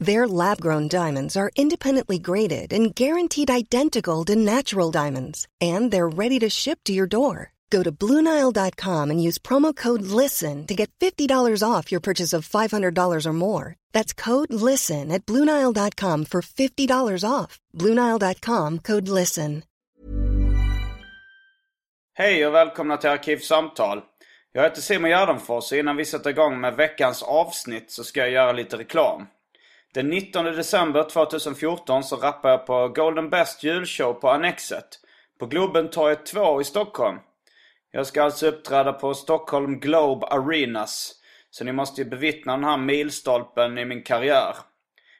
Their lab grown diamonds are independently graded and guaranteed identical to natural diamonds, and they're ready to ship to your door. Go to BlueNile.com and use promo code LISTEN to get $50 off your purchase of $500 or more. That's code LISTEN at BlueNile.com for $50 off. BlueNile.com code LISTEN. Hej och välkomna till Arkivsamtal. Jag heter Simon Gärdenfors och innan vi sätter igång med veckans avsnitt så ska jag göra lite reklam. Den 19 december 2014 så rappar jag på Golden Best julshow på Annexet. På Globentorget 2 i Stockholm. Jag ska alltså uppträda på Stockholm Globe Arenas. Så ni måste ju bevittna den här milstolpen i min karriär.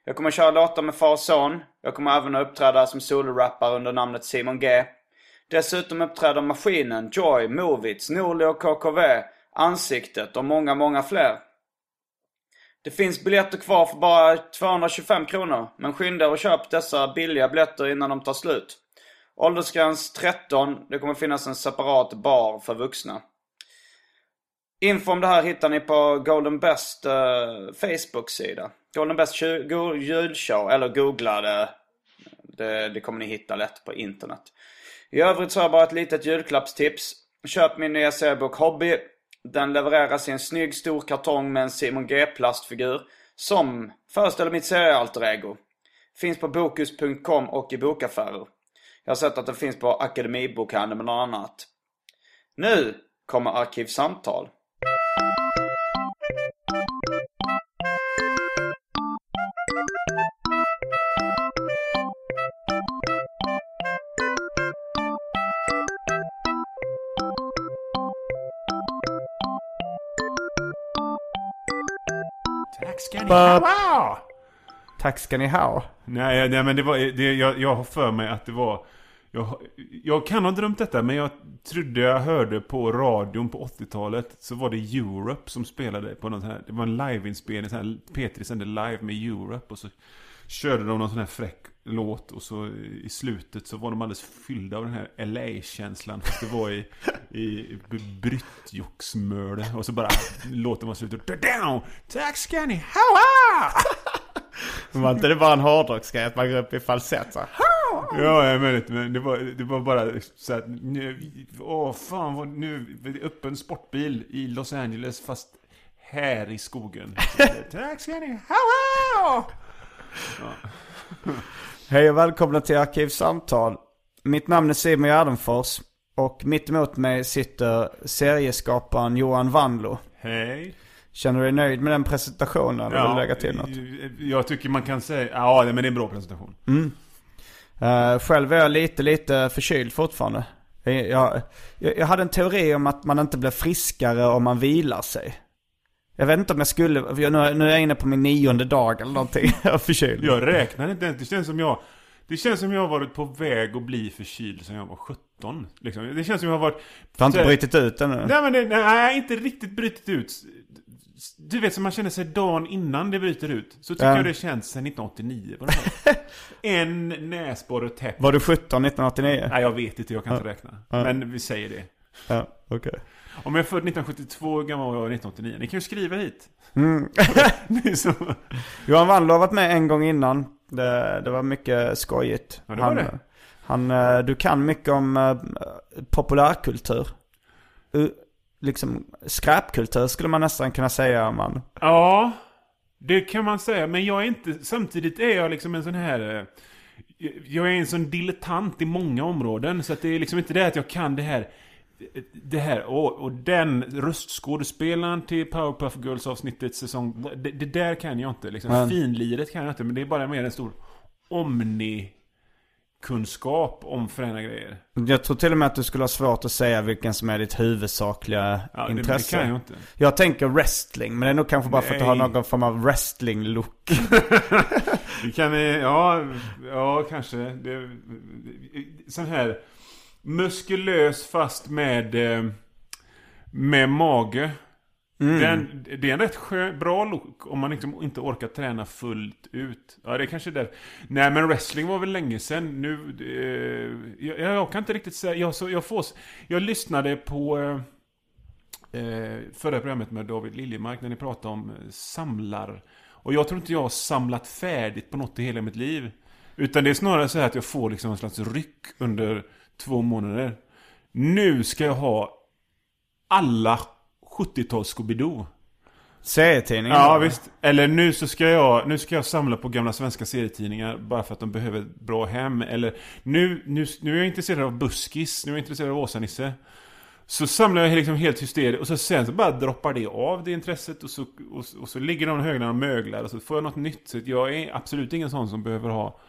Jag kommer köra låtar med far och son. Jag kommer även att uppträda som solorappare under namnet Simon G. Dessutom uppträder Maskinen, Joy, Movits, Norli och KKV, Ansiktet och många, många fler. Det finns biljetter kvar för bara 225 kronor. Men skynda er och köp dessa billiga biljetter innan de tar slut. Åldersgräns 13. Det kommer finnas en separat bar för vuxna. Info om det här hittar ni på Golden Best eh, Facebook-sida. Golden Best julshow, eller googla det. det. Det kommer ni hitta lätt på internet. I övrigt så har jag bara ett litet julklappstips. Köp min nya seriebok Hobby. Den levereras i en snygg stor kartong med en Simon G plastfigur. Som föreställer mitt seriealter ego. Finns på Bokus.com och i bokaffärer. Jag har sett att den finns på Akademibokhandeln bland annat. Nu kommer Arkivsamtal. Tack ska ni ha! Tack ska ni ha. Nej, nej men det var, det, jag, jag har för mig att det var jag, jag kan ha drömt detta men jag trodde jag hörde på radion på 80-talet Så var det Europe som spelade på någon sån här Det var en liveinspelning, P3 sände live med Europe och så Körde de någon sån här fräck låt och så i slutet så var de alldeles fyllda av den här LA-känslan Fast det var i, i Bryttjocksmöle Och så bara låten var slut down Tack ska ni ha! Var inte det bara en hårdrocksgrej att man går upp i falsett så? Ja, jag menar inte, men det var, det var bara så att nu, åh fan vad nu, öppen sportbil i Los Angeles fast här i skogen. Tack ska ni ha! Hej och välkomna till Arkivsamtal. Mitt namn är Simon Gärdenfors. Och mitt emot mig sitter serieskaparen Johan Wanlo. Hej. Känner du dig nöjd med den presentationen? Eller vill du lägga till något? Jag tycker man kan säga, ja men det är en bra presentation. Eh, själv är jag lite, lite förkyld fortfarande. Jag, jag, jag hade en teori om att man inte blir friskare om man vilar sig. Jag vet inte om jag skulle, jag- nu är jag inne på min nionde dag eller någonting. Är förkyld. Jag räknar inte ens, det känns som jag det känns som jag har varit på väg att bli förkyld sedan jag var 17. Liksom. Det känns som jag har varit... Du har inte brutit ut ännu? Nej men det, nej, inte riktigt brutit ut. Du vet som man känner sig dagen innan det bryter ut. Så tycker Ja. jag det känns sedan 1989 på det här. En näsborre täppt. Var du 17 1989? Nej jag vet inte, jag kan inte räkna. Ja. Men vi säger det. Ja, okej. Om jag är född 1972, hur gammal var jag 1989? Ni kan ju skriva hit. Mm. Så. Johan Wandlo har varit med en gång innan. Det, det var mycket skojigt. Ja, det han, det. Han, eh, du kan mycket om eh, populärkultur. Liksom skräpkultur skulle man nästan kunna säga om man... Ja, det kan man säga. Men jag är inte, samtidigt är jag liksom en sån här... eh, Jag är en sån dilettant i många områden. Så att det är liksom inte det att jag kan det här... Det här, och, och den röstskådespelaren till Powerpuff Girls avsnittet säsong... Det, det där kan jag inte. Liksom. Men- Finliret kan jag inte, men det är bara mer en stor omni... kunskap om fräna grejer. Jag tror till och med att du skulle ha svårt att säga vilken som är ditt huvudsakliga Ja, det, intresse. det kan jag inte. Jag tänker wrestling, men det är nog kanske bara för att du har Nej. någon form av wrestling-look. Vi kan, ja, ja kanske. Det, sån här muskulös fast med, eh, med mage. Den, det är en rätt skön, bra look om man liksom inte orkar träna fullt ut. Ja, det är kanske där. Nej, men wrestling var väl länge sedan. Nu, eh, jag, jag kan inte riktigt säga. Jag, så, jag, får, jag lyssnade på eh, eh, förra programmet med David Liljemark när ni pratade om eh, samlar. Och jag tror inte jag har samlat färdigt på något i hela mitt liv. Utan det är snarare så här att jag får liksom en slags ryck under två månader. Nu ska jag ha alla 70-tals Scooby-Doo. Serietidningen? Ja då? visst. Eller nu så ska jag, nu ska jag samla på gamla svenska serietidningar bara för att de behöver ett bra hem. Eller nu, nu, nu är jag intresserad av Buskis, nu är jag intresserad av Åsa-Nisse. Så samlar jag liksom helt hysteriskt och så sen så bara droppar det av det intresset och så, och, och så ligger de högna och möglar och så får jag något nytt. Så jag är absolut ingen sån som behöver ha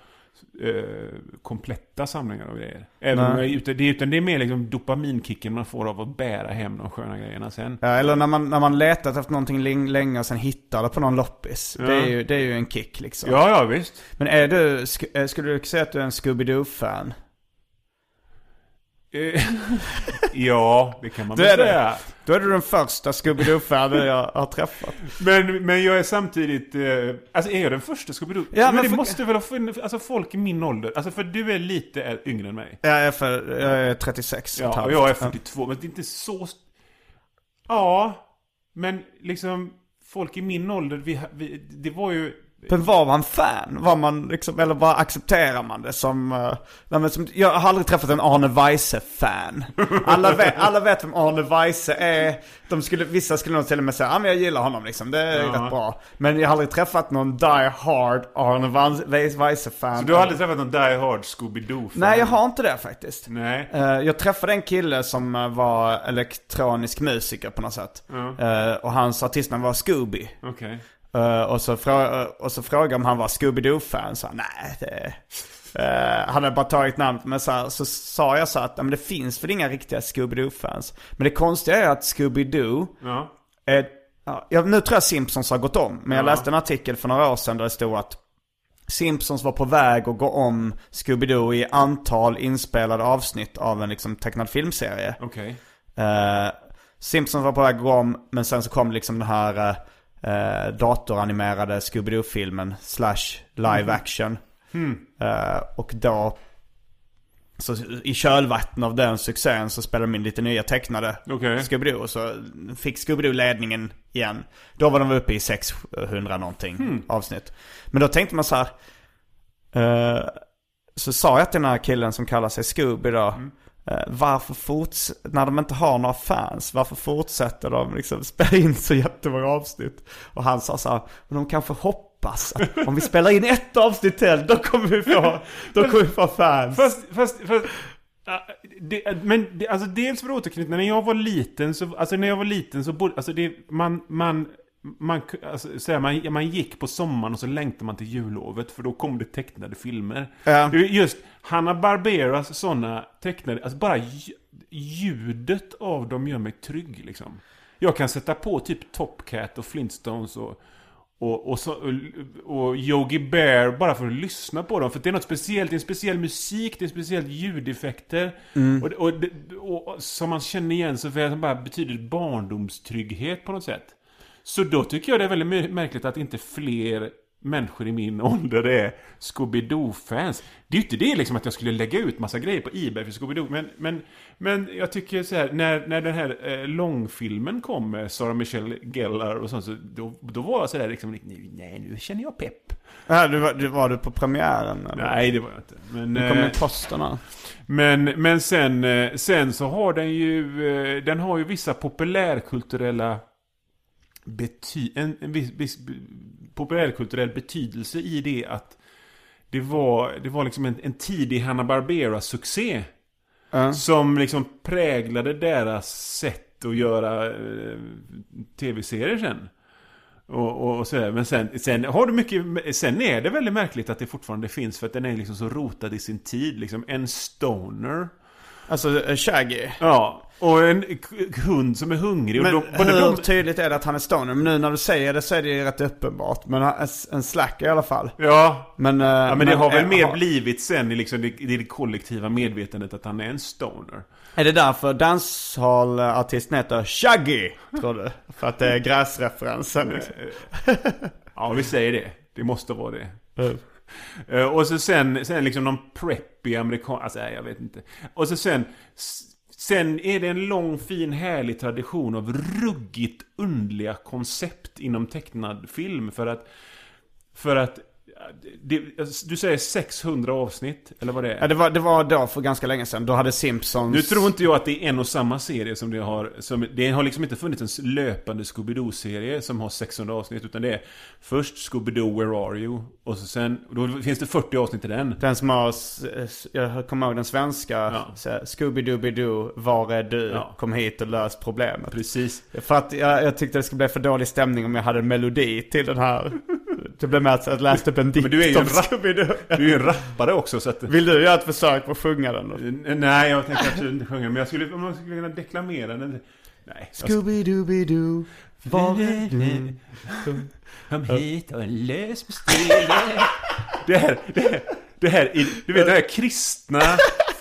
eh, kompletta samlingar av grejer. Även om jag är ute, det, är, utan det är mer liksom dopaminkicken man får av att bära hem de sköna grejerna sen. Ja, eller när man, när man letat efter någonting länge och sen hittar det på någon loppis. Det, är Ja. ju, det är ju en kick liksom. Ja, ja visst. Men är du, sk- eh, skulle du säga att du är en Scooby-Doo-fan? Eh, ja, det kan man väl säga. Då är du den första Scooby-Doo-fanen jag har träffat. Men, men jag är samtidigt... Eh, alltså är jag den första Scooby-Doo? Ja, men, men det för- måste väl ha funnits... Alltså folk i min ålder. Alltså för du är lite yngre än mig. Jag är, för, jag är 36 och ett Ja, och jag är 42. Men det är inte så... Ja, men liksom... Folk i min ålder, vi, vi, det var ju... Men var man fan? Var man liksom, eller bara accepterar man det som, uh, som jag har aldrig träffat en Arne Weise-fan. Alla vet, alla vet vem Arne Weise är. De skulle, vissa skulle nog till och med säga, ja men jag gillar honom liksom, det är Ja. rätt bra. Men jag har aldrig träffat någon die hard Arne Weise- Weise-fan. Så du har aldrig träffat någon Die Hard Scooby-Doo? Nej, jag har inte det faktiskt. Nej. Eh, jag träffade en kille som eh, var elektronisk musiker på något sätt. Eh, och hans artistnamn var Scooby. Okej. Eh, och, så frå- eh, och så frågade om han var Scooby-Doo-fan. Så han, nej, det... Uh, han hade bara tagit namnet. Men så, här, så sa jag så att ja, men det finns väl inga riktiga Scooby-Doo-fans. Men det konstiga är att Scooby-Doo Ja. är... Ja, nu tror jag Simpsons har gått om. Men jag läste en artikel för några år sedan där det stod att Simpsons var på väg att gå om Scooby-Doo i antal inspelade avsnitt av en liksom tecknad filmserie. Okej. Eh, Simpsons var på väg att gå om, men sen så kom liksom den här eh, datoranimerade Scooby-Doo-filmen slash live action. Eh, och då, så i kölvatten av den succén så spelade de in lite nya tecknade Okej. Scooby-Doo. Och så fick Scooby-Doo ledningen igen. Då var de uppe i 600 någonting avsnitt. Men då tänkte man så här. eh, så sa jag till den här killen som kallar sig Scooby då. Eh, varför forts när de inte har några fans, varför fortsätter de liksom spela in så jättemånga avsnitt? Och han sa så här, de kanske hoppas att om vi spelar in ett avsnitt till, då kommer vi få, då kommer vi få fans. Fast, fast, fast det, men det, alltså dels för återknyta, när jag var liten så, alltså när jag var liten så bodde, alltså det, man, man, man, alltså, så här, man, man gick på sommaren och så längtade man till jullovet för då kom det tecknade filmer. Ja. Just Hanna Barberas sådana tecknade, alltså bara lj- ljudet av dem gör mig trygg liksom. Jag kan sätta på typ Top Cat och Flintstones och och, och, så, och, och Yogi Bear bara för att lyssna på dem. För det är något speciellt, det är en speciell musik, det är speciellt ljudeffekter. Och, och, och, och som man känner igen så väl som bara betyder barndomstrygghet på något sätt. Så då tycker jag det är väldigt mär- märkligt att inte fler människor i min ålder är Scooby-Doo-fans. Det är ju inte det liksom att jag skulle lägga ut massa grejer på Ebay för Scooby-Doo. Men, men, men jag tycker så här, när, när den här eh, långfilmen kom med Sarah Michelle Gellar och sånt, så då, då var jag sådär liksom, nej, nej nu känner jag pepp. Ja, du var, du, var du på premiären? Eller? Nej, det var jag inte. Men, Nu kommer eh, posterna. men, men sen, eh, sen så har den ju, eh, den har ju vissa populärkulturella bety en, en viss, viss populärkulturell betydelse i det att det var, det var liksom en, en tidig Hanna-Barbera-succé. Ja. Som liksom präglade deras sätt att göra eh, tv-serier sen. Och, och, och sådär. Men sen, sen har du mycket... Sen är det väldigt märkligt att det fortfarande finns för att den är liksom så rotad i sin tid. Liksom en stoner. Alltså eh, Shaggy. Ja. Och en hund som är hungrig. Men och de, hur de, tydligt är det att han är stoner? Men nu när du säger det så är det ju rätt uppenbart. Men en slacker i alla fall. Ja. Men, eh, Ja, men det har väl eh, mer har- blivit sen i liksom det, i det kollektiva medvetandet att han är en stoner. Är det därför dancehall-artisten heter Shaggy? Tror du? För att det är gräsreferensen liksom. Ja, vi säger det. Det måste vara det. Eh, och så sen, sen liksom någon preppy amerikan... Alltså, nej, jag vet inte. Och så sen... Sen är det en lång, fin, härlig tradition av ruggigt underliga koncept inom tecknad film. För att... För att... Det, du säger 600 avsnitt, eller vad det är? Ja, det var, det var då för ganska länge sedan. Då hade Simpsons... Nu tror inte jag att det är en och samma serie som det har... Som, det har liksom inte funnits en löpande Scooby-Doo-serie som har 600 avsnitt. Utan det är först Scooby-Doo, Where Are You? Och så sen... Då finns det 40 avsnitt i den. Den som har, jag kommer ihåg den svenska, Ja. Scooby-Dooby-Doo, var är du? Ja. Kom hit och lös problemet. Precis. För att jag, jag tyckte det skulle bli för dålig stämning om jag hade en melodi till den här. Det blev med att jag läste upp en dikt Men du är ju en om rap- Scooby-Doo. Du är en rappare också så att... Vill du göra ett försök på att sjunga den? då? Eh, Nej, jag tänker absolut inte sjunga. Men jag skulle, om man skulle kunna deklamera den... Nej. jag- Scooby-Dooby-Doo, var är du? Kom hit och lös mysteriet. Det här, det här, det här, du vet de här kristna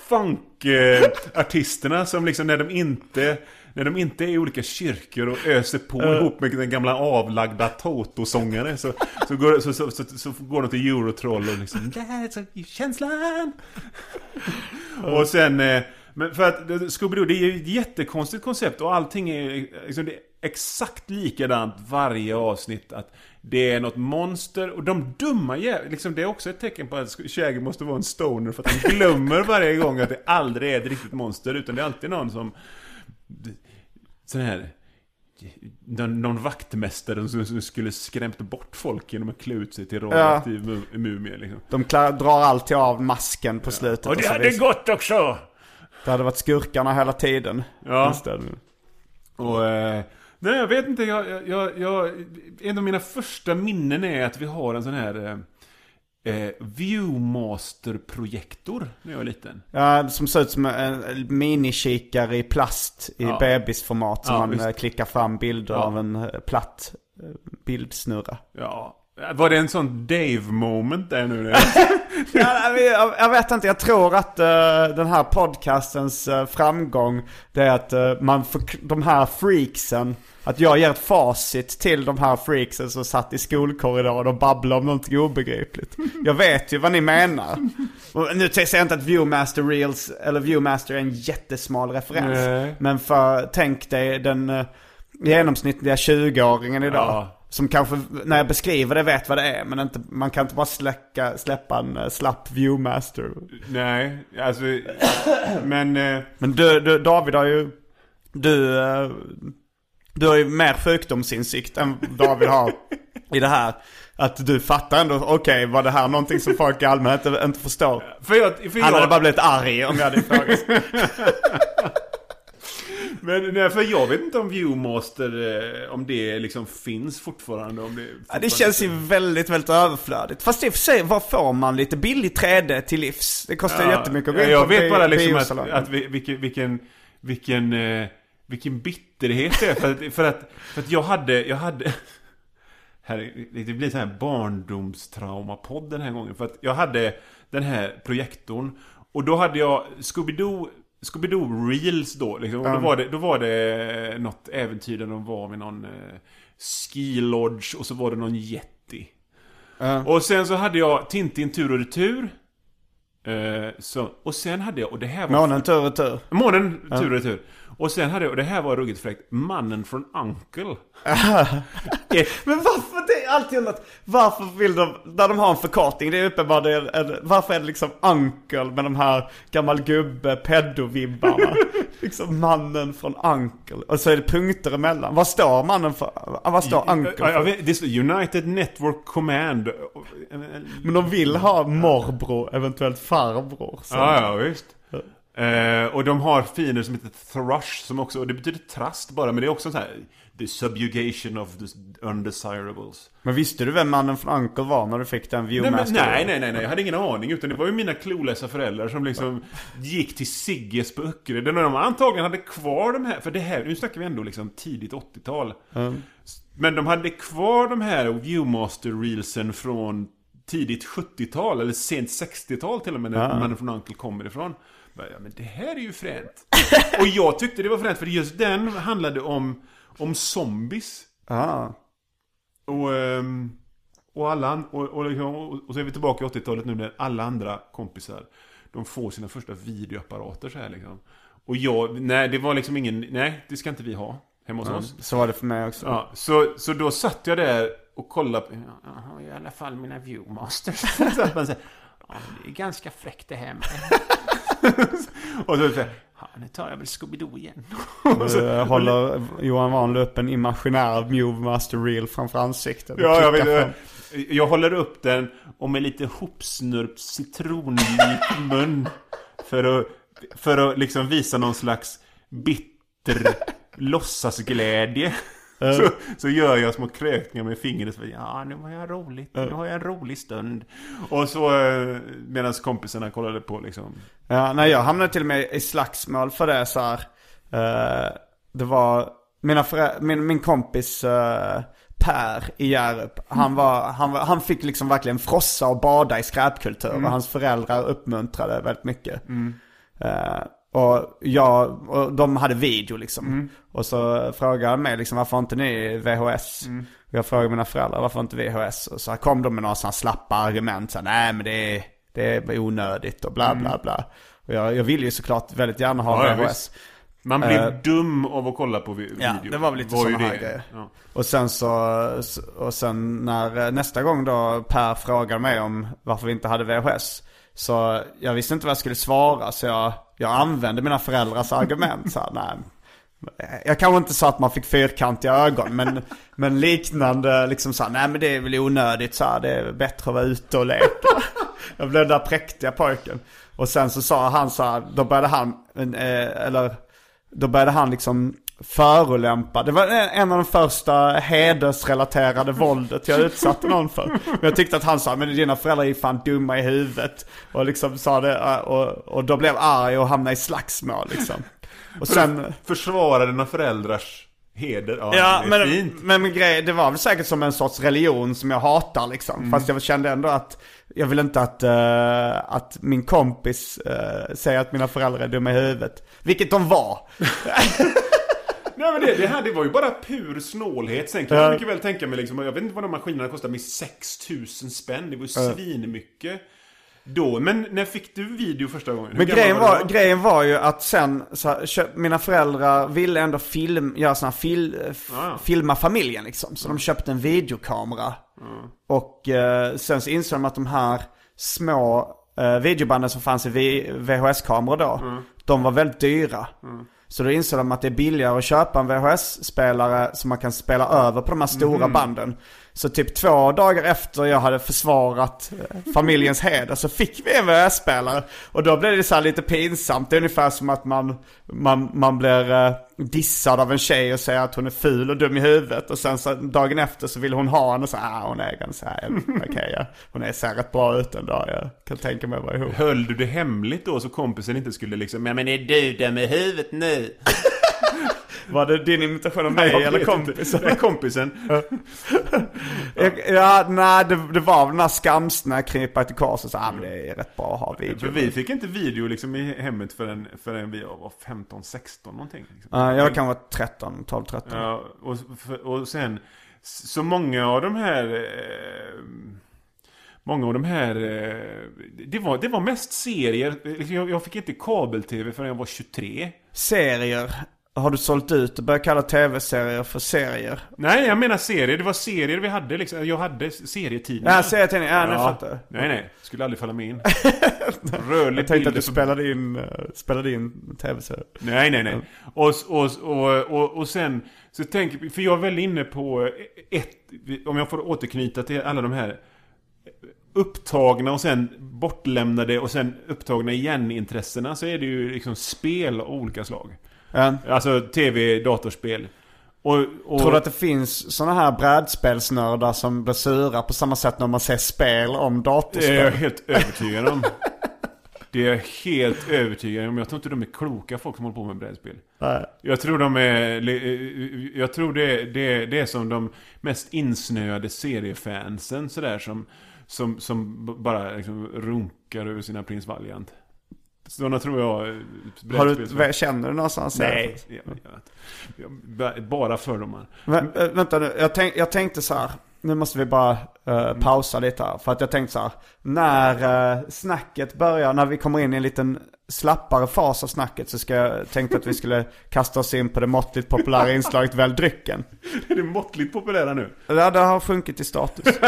funkartisterna som liksom när de inte när de inte är i olika kyrkor och öser på ihop med den gamla avlagda Toto-sångare så, så, går, så, så, så, så går de till Eurotroll och liksom That's a- känslan! Och sen, eh, men för att eh, Scooby-Doo, det är ju ett jättekonstigt koncept och allting är liksom, det är exakt likadant varje avsnitt. Att det är något monster och de dumma liksom det är också ett tecken på att Shaggy måste vara en stoner för att han glömmer varje gång att det aldrig är ett riktigt monster utan det är alltid någon som sån här någon, vaktmästare som skulle skrämt bort folk genom att klä ut sig till radioaktiv mu- mumie liksom. De drar alltid av masken på slutet. Och det så hade visst- gått också! det hade varit skurkarna hela tiden. Ja. Och, eh, nej jag vet inte, jag, jag, jag, en av mina första minnen är att vi har en sån här eh, eh, Viewmaster-projektor när jag var liten. Ja, som ser ut som en minikikare i plast i Ja. bebisformat som Ja, man visst. eh, klickar fram bilder Ja. av en eh, platt eh, bildsnurra. Ja. Var det en sån Dave-moment där nu? Jag, jag vet inte, jag tror att eh, den här podcastens eh, framgång det är att eh, man får, de här freaksen, att jag ger ett facit till de här freaksen som satt i skolkorridoren och babblade om någonting obegripligt. Jag vet ju vad ni menar. Och nu säger jag inte att Viewmaster Reels, eller Viewmaster är en jättesmal referens. Nej. Men för, tänk dig den genomsnittliga 20-åringen idag. Ja. Som kanske, när jag beskriver det, vet vad det är. Men inte, man kan inte bara släcka, släppa en uh, slapp Viewmaster. nej, alltså... Men... Eh, Men du, du David har ju, du, eh, du har ju mer sjukdomsinsikt än David har i det här. Att du fattar ändå, okej, var det här någonting som folk i allmänhet inte förstår? för jag... För Han jag hade bara blivit arg om jag hade frågat. men, nej, för jag vet inte om Viewmaster, eh, om det liksom finns fortfarande. Om det, Ja, fortfarande det känns ju väldigt, väldigt överflödigt. Fast i och för sig, var får man lite billig 3D till livs? Det kostar ju jättemycket att gå in Jag vet bara liksom att, att vi, vilken, vilken, vilken, eh, vilken bitterhet det är. För att, för att, för att jag hade, jag hade... Här, det blir så här barndomstraumapodd den här gången. För att jag hade den här projektorn. Och då hade jag Scooby-Doo Scooby-Doo Reels då, liksom. och då, var det, då var det något äventyr där de var vid någon eh, ski lodge och så var det någon jätti. Ja. Och sen så hade jag Tintin tur och retur. Eh, så, och sen hade jag, och det här var... Månen tur och tur. Månen tur och retur. Och sen hade jag, och det här var ruggigt fräckt, Mannen från Uncle. Men varför, det är alltid undrat, varför vill de, när de har en förkortning, det är uppenbart, det är, en- varför är det liksom uncle med de här gammal gubbe pedo-vibbarna? liksom mannen från uncle. Och så är det punkter emellan. Vad står mannen för? Vad står uncle för? det står United Network Command. Men de vill ha morbror, eventuellt farbror. Så. Ja, ja, visst. Eh, och de har fiender som heter thrush, som också, och det betyder trust bara, men det är också så här The subjugation of the undesirables. Men visste du vem mannen från Uncle var när du fick den Viewmaster? nej, nej, nej, nej, jag hade ingen aning. Utan det var ju mina klolösa föräldrar som liksom gick till Sigges på Öckerö. Där de antagligen hade kvar de här, för det här, nu snackar vi ändå liksom tidigt 80-tal. Men de hade kvar de här Viewmaster-reelsen från tidigt 70-tal, eller sent 60-tal till och med, när mannen från Uncle kommer ifrån. Ja, men det här är ju fränt. och jag tyckte det var fränt, för just den handlade om, om zombies. Ah. Och, ehm, och, alla, och, och, liksom, och, och så är vi tillbaka i 80-talet nu när alla andra kompisar De får sina första videoapparater så här liksom Och jag, nej det var liksom ingen, nej det ska inte vi ha hemma hos oss Så var det för mig också. Ja, så, så då satt jag där och kollade på, ja, jag har i alla fall mina Viewmasters så man säger, ja, det är ganska fräckt det här med Och så säger nu tar jag väl Scooby-Doo igen och så, Eh, håller Johan Wanlöv upp en imaginär Viewmaster reel framför ansiktet. Ja, jag, vet, jag håller upp den och med lite hopsnurpt citronlik mun. För att, för att liksom visa någon slags bitter låtsasglädje. Så, så gör jag små krökningar med fingret. Så, ja, nu har jag roligt. Nu har jag en rolig stund. Och så eh, medan kompisarna kollade på liksom. Ja, nej jag hamnade till och med i slagsmål för det så här. Eh, det var mina min, min kompis eh, Per i Hjärup. Han, var, han, var, han fick liksom verkligen frossa och bada i skräpkultur. Och hans föräldrar uppmuntrade väldigt mycket. Eh, och jag, och de hade video liksom. Och så frågade han mig liksom, varför inte ni VHS? Och jag frågade mina föräldrar, varför inte VHS? Och så kom de med några sådana slappa argument. Så Nej men det är, det är onödigt och bla bla bla. Och jag, jag vill ju såklart väldigt gärna ha Ja, VHS. Man blir Eh, dum av att kolla på vi- video. Ja, det var väl lite såna här grejer. Ja. Och sen så, och sen när eh, nästa gång då Per frågade mig om varför vi inte hade VHS. Så jag visste inte vad jag skulle svara så jag, jag använde mina föräldrars argument. Så här, nej. Jag kanske inte sa att man fick fyrkantiga ögon men, men liknande liksom så här, nej men det är väl onödigt så här, det är bättre att vara ute och leka. Jag blev den där präktiga pojken. Och sen så sa han så här, då började han, eh, eller då började han liksom förolämpa. Det var en av de första hedersrelaterade våldet jag utsatte någon för. Men jag tyckte att han sa, men dina föräldrar är fan dumma i huvudet. Och liksom sa det, och, och då blev arg och hamnade i slagsmål liksom. Och sen... Försvara dina föräldrars heder. Ja, Ja, men, fint. men, men grej, det var väl säkert som en sorts religion som jag hatar liksom. Fast jag kände ändå att jag vill inte att, eh, att min kompis eh, säger att mina föräldrar är dumma i huvudet. Vilket de var. Nej men det, det här det var ju bara pur snålhet. Sen kan jag mycket väl tänka mig liksom, jag vet inte vad de maskinerna kostar, med 6000 spänn. Det var ju svinmycket. Då, men när fick du video första gången? Hur Men grejen var, då? grejen var ju att sen, så köp, mina föräldrar ville ändå film, göra såna fil, Ja. filma familjen liksom. Så de köpte en videokamera. Och eh, sen så insåg de att de här små eh, videobanden som fanns i VHS-kameror då, de var väldigt dyra. Så då insåg de att det är billigare att köpa en VHS-spelare som man kan spela över på de här stora banden. Så typ två dagar efter jag hade försvarat eh, familjens heder så fick vi en VHS-spelare. Och då blev det så lite pinsamt. Det är ungefär som att man, man, man blir eh, dissad av en tjej och säger att hon är ful och dum i huvudet. Och sen så dagen efter så vill hon ha henne och så ah, hon är ganska, här, okej ja, hon är ser rätt bra ut ändå. Jag kan tänka mig att vara ihop. Höll du det hemligt då så kompisen inte skulle liksom, ja men är du dum i huvudet nu? Var det din imitation av mig Jag eller kompisen? inte. Nej, kompisen. Ja, nej det, det var väl den här skamsna krypa till och så, ah, men det är rätt bra att ha video. För vi fick inte video liksom i hemmet förrän, förrän vi var 15-16 någonting. Liksom. Ja, jag kan vara 13, 12, 13. Ja, och, och sen, så många av de här... Eh, många av de här... Eh, det, var, det var mest serier. Liksom, Jag, jag fick inte kabel-tv förrän jag var 23. Serier. Har du sålt ut och börjat kalla tv-serier för serier? Nej, jag menar serier. Det var serier vi hade liksom. Jag hade serietidningar. Ja, serietidningar. Ja, nu fattar. Nej, nej. Skulle aldrig falla mig in. Rörlig Jag tänkte att du spelade in, eh, spelade in tv-serier. Nej, nej, nej. Och, och, och, och, och sen så tänker för jag är väl inne på ett, om jag får återknyta till alla de här upptagna och sen bortlämnade och sen upptagna igen intressena så är det ju liksom spel av olika slag. Ja. Alltså tv, datorspel. Och, och, Tror du att det finns sådana här brädspelsnördar som blir sura på samma sätt när man ser spel om Det är jag datorspel? helt övertygad om. Det är jag helt övertygad om. Jag tror inte de är kloka folk som håller på med brädspel. Nej. Jag tror de är... Jag tror det, det, det är som de mest insnöade seriefansen sådär som... Som, som bara liksom runkar över sina Prins Valiant. Sådana tror jag... eh, Har du, vä- känner du någonstans? Nej, jag, jag, jag, bara fördomar. Men, äh, vänta nu, jag, tänk, jag tänkte så här. Nu måste vi bara eh, pausa lite här. För att jag tänkte så här. När uh, snacket börjar, när vi kommer in i en liten slappare fas av snacket så ska jag tänkte att vi skulle kasta oss in på det måttligt populära inslaget Välj drycken. Är det måttligt populära nu? Ja, det har sjunkit i status.